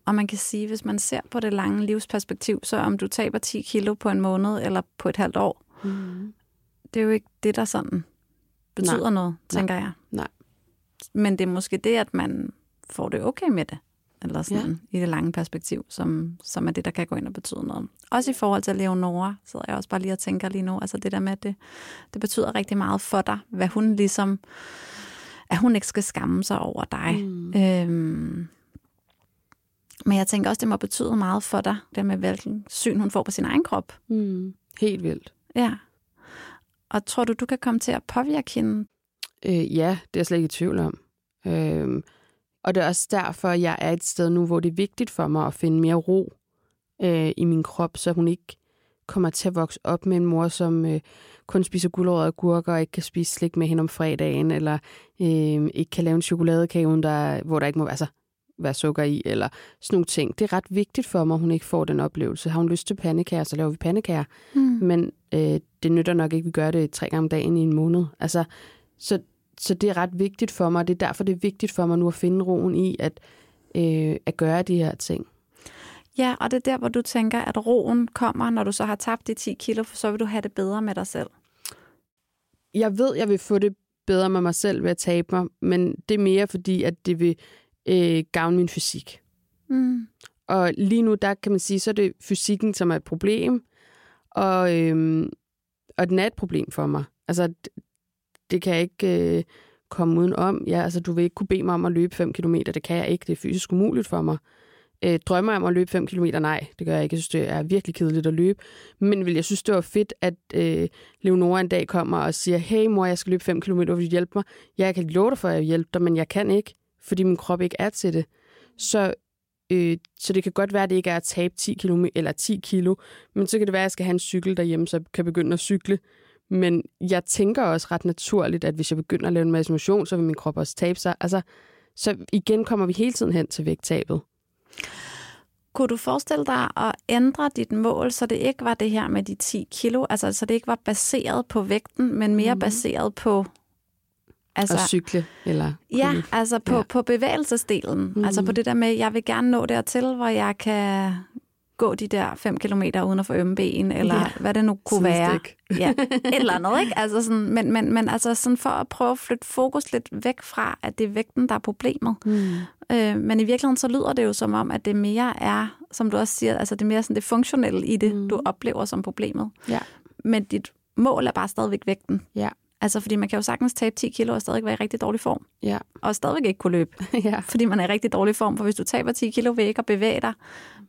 Og man kan sige, hvis man ser på det lange livsperspektiv, så om du taber 10 kilo på en måned eller på et halvt år, Mm. det er jo ikke det, der sådan betyder Nej. noget, tænker jeg. Nej. Men det er måske det, at man får det okay med det, eller sådan ja. i det lange perspektiv, som, som er det, der kan gå ind og betyde noget. Også i forhold til Leonora, sidder jeg også bare lige og tænker lige nu, altså det der med, at det, det betyder rigtig meget for dig, hvad hun ligesom, at hun ikke skal skamme sig over dig. Mm. Øhm, men jeg tænker også, det må betyde meget for dig, det med hvilken syn hun får på sin egen krop. Mm. Helt vildt. Ja. Og tror du, du kan komme til at påvirke hende? Øh, ja, det er jeg slet ikke i tvivl om. Øh, og det er også derfor, jeg er et sted nu, hvor det er vigtigt for mig at finde mere ro øh, i min krop, så hun ikke kommer til at vokse op med en mor, som øh, kun spiser gulerødder og gurker og ikke kan spise slik med hende om fredagen, eller øh, ikke kan lave en chokoladekage, der, hvor der ikke må være... altså, være sukker i, eller sådan nogle ting. Det er ret vigtigt for mig, at hun ikke får den oplevelse. Har hun lyst til pandekager, så laver vi pandekager. Mm. Men øh, det nytter nok ikke, at vi gør det tre gange om dagen i en måned. Altså, så, så det er ret vigtigt for mig, og det er derfor, det er vigtigt for mig nu at finde roen i at, øh, at gøre de her ting. Ja, og det er der, hvor du tænker, at roen kommer, når du så har tabt de 10 kilo, for så vil du have det bedre med dig selv. Jeg ved, jeg vil få det bedre med mig selv ved at tabe mig, men det er mere fordi, at det vil øh, gavne min fysik. Mm. Og lige nu, der kan man sige, så er det fysikken, som er et problem, og, øh, og den er et problem for mig. Altså, det, det kan jeg ikke øh, komme uden om. Ja, altså, du vil ikke kunne bede mig om at løbe 5 km. Det kan jeg ikke. Det er fysisk umuligt for mig. Øh, drømmer jeg om at løbe 5 km? Nej, det gør jeg ikke. Jeg synes, det er virkelig kedeligt at løbe. Men vil jeg synes, det var fedt, at øh, Leonora en dag kommer og siger, hey mor, jeg skal løbe 5 km, vil du hjælpe mig? Ja, jeg kan love dig for, at jeg hjælpe dig, men jeg kan ikke, fordi min krop ikke er til det. Så, øh, så det kan godt være, at det ikke er at tabe 10 km eller 10 kilo, men så kan det være, at jeg skal have en cykel derhjemme, så jeg kan begynde at cykle. Men jeg tænker også ret naturligt, at hvis jeg begynder at lave en masse motion, så vil min krop også tabe sig. Altså, så igen kommer vi hele tiden hen til vægttabet. Kunne du forestille dig at ændre dit mål, så det ikke var det her med de 10 kilo, altså så det ikke var baseret på vægten, men mere mm. baseret på... Altså, at cykle, eller... Ja, altså på, ja. på bevægelsesdelen. Mm. Altså på det der med, jeg vil gerne nå dertil, hvor jeg kan gå de der 5 km uden at få ømme ben, eller ja. hvad det nu kunne være. Ja, et eller andet, ikke? [laughs] Altså sådan, men, men, men altså sådan for at prøve at flytte fokus lidt væk fra, at det er vægten, der er problemet. Mm. Øh, men i virkeligheden så lyder det jo som om, at det mere er, som du også siger, altså det er mere sådan det funktionelle i det, mm. du oplever som problemet. Ja. Men dit mål er bare stadigvæk vægten. Ja. Altså, fordi man kan jo sagtens tabe 10 kilo og stadig være i rigtig dårlig form. Ja. Og stadigvæk ikke kunne løbe. [laughs] ja. Fordi man er i rigtig dårlig form. For hvis du taber 10 kilo ved ikke at bevæge dig,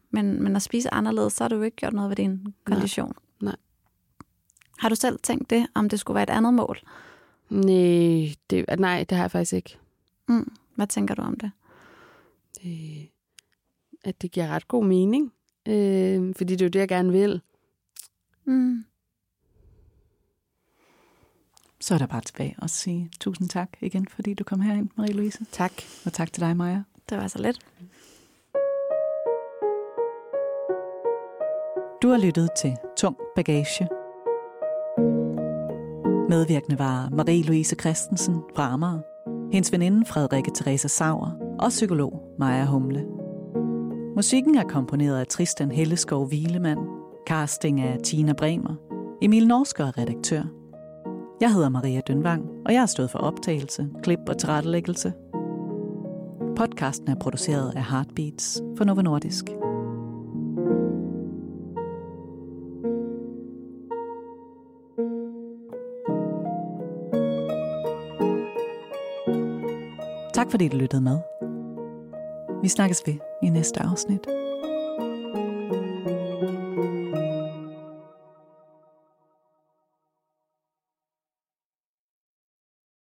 men, men at spise anderledes, så har du jo ikke gjort noget ved din kondition. Nej. Nej. Har du selv tænkt det, om det skulle være et andet mål? Nej, det, nej, det har jeg faktisk ikke. Mm. Hvad tænker du om det? øh, at det giver ret god mening. Øh, fordi det er jo det, jeg gerne vil. Mm. Så er der bare tilbage at sige tusind tak igen, fordi du kom herind, Marie-Louise. Tak. Og tak til dig, Maja. Det var så let. Du har lyttet til Tung Bagage. Medvirkende var Marie-Louise Christensen fra Amager, hendes veninde Frederikke Theresa Sauer og psykolog Maja Humle. Musikken er komponeret af Tristan Helleskov Wilemann, casting af Tina Bremer, Emil Norsker er redaktør. Jeg hedder Maria Dønvang, og jeg har stået for optagelse, klip og tilrettelæggelse. Podcasten er produceret af Heartbeats for Novo Nordisk. Tak fordi du lyttede med. Vi snakkes ved i næste afsnit.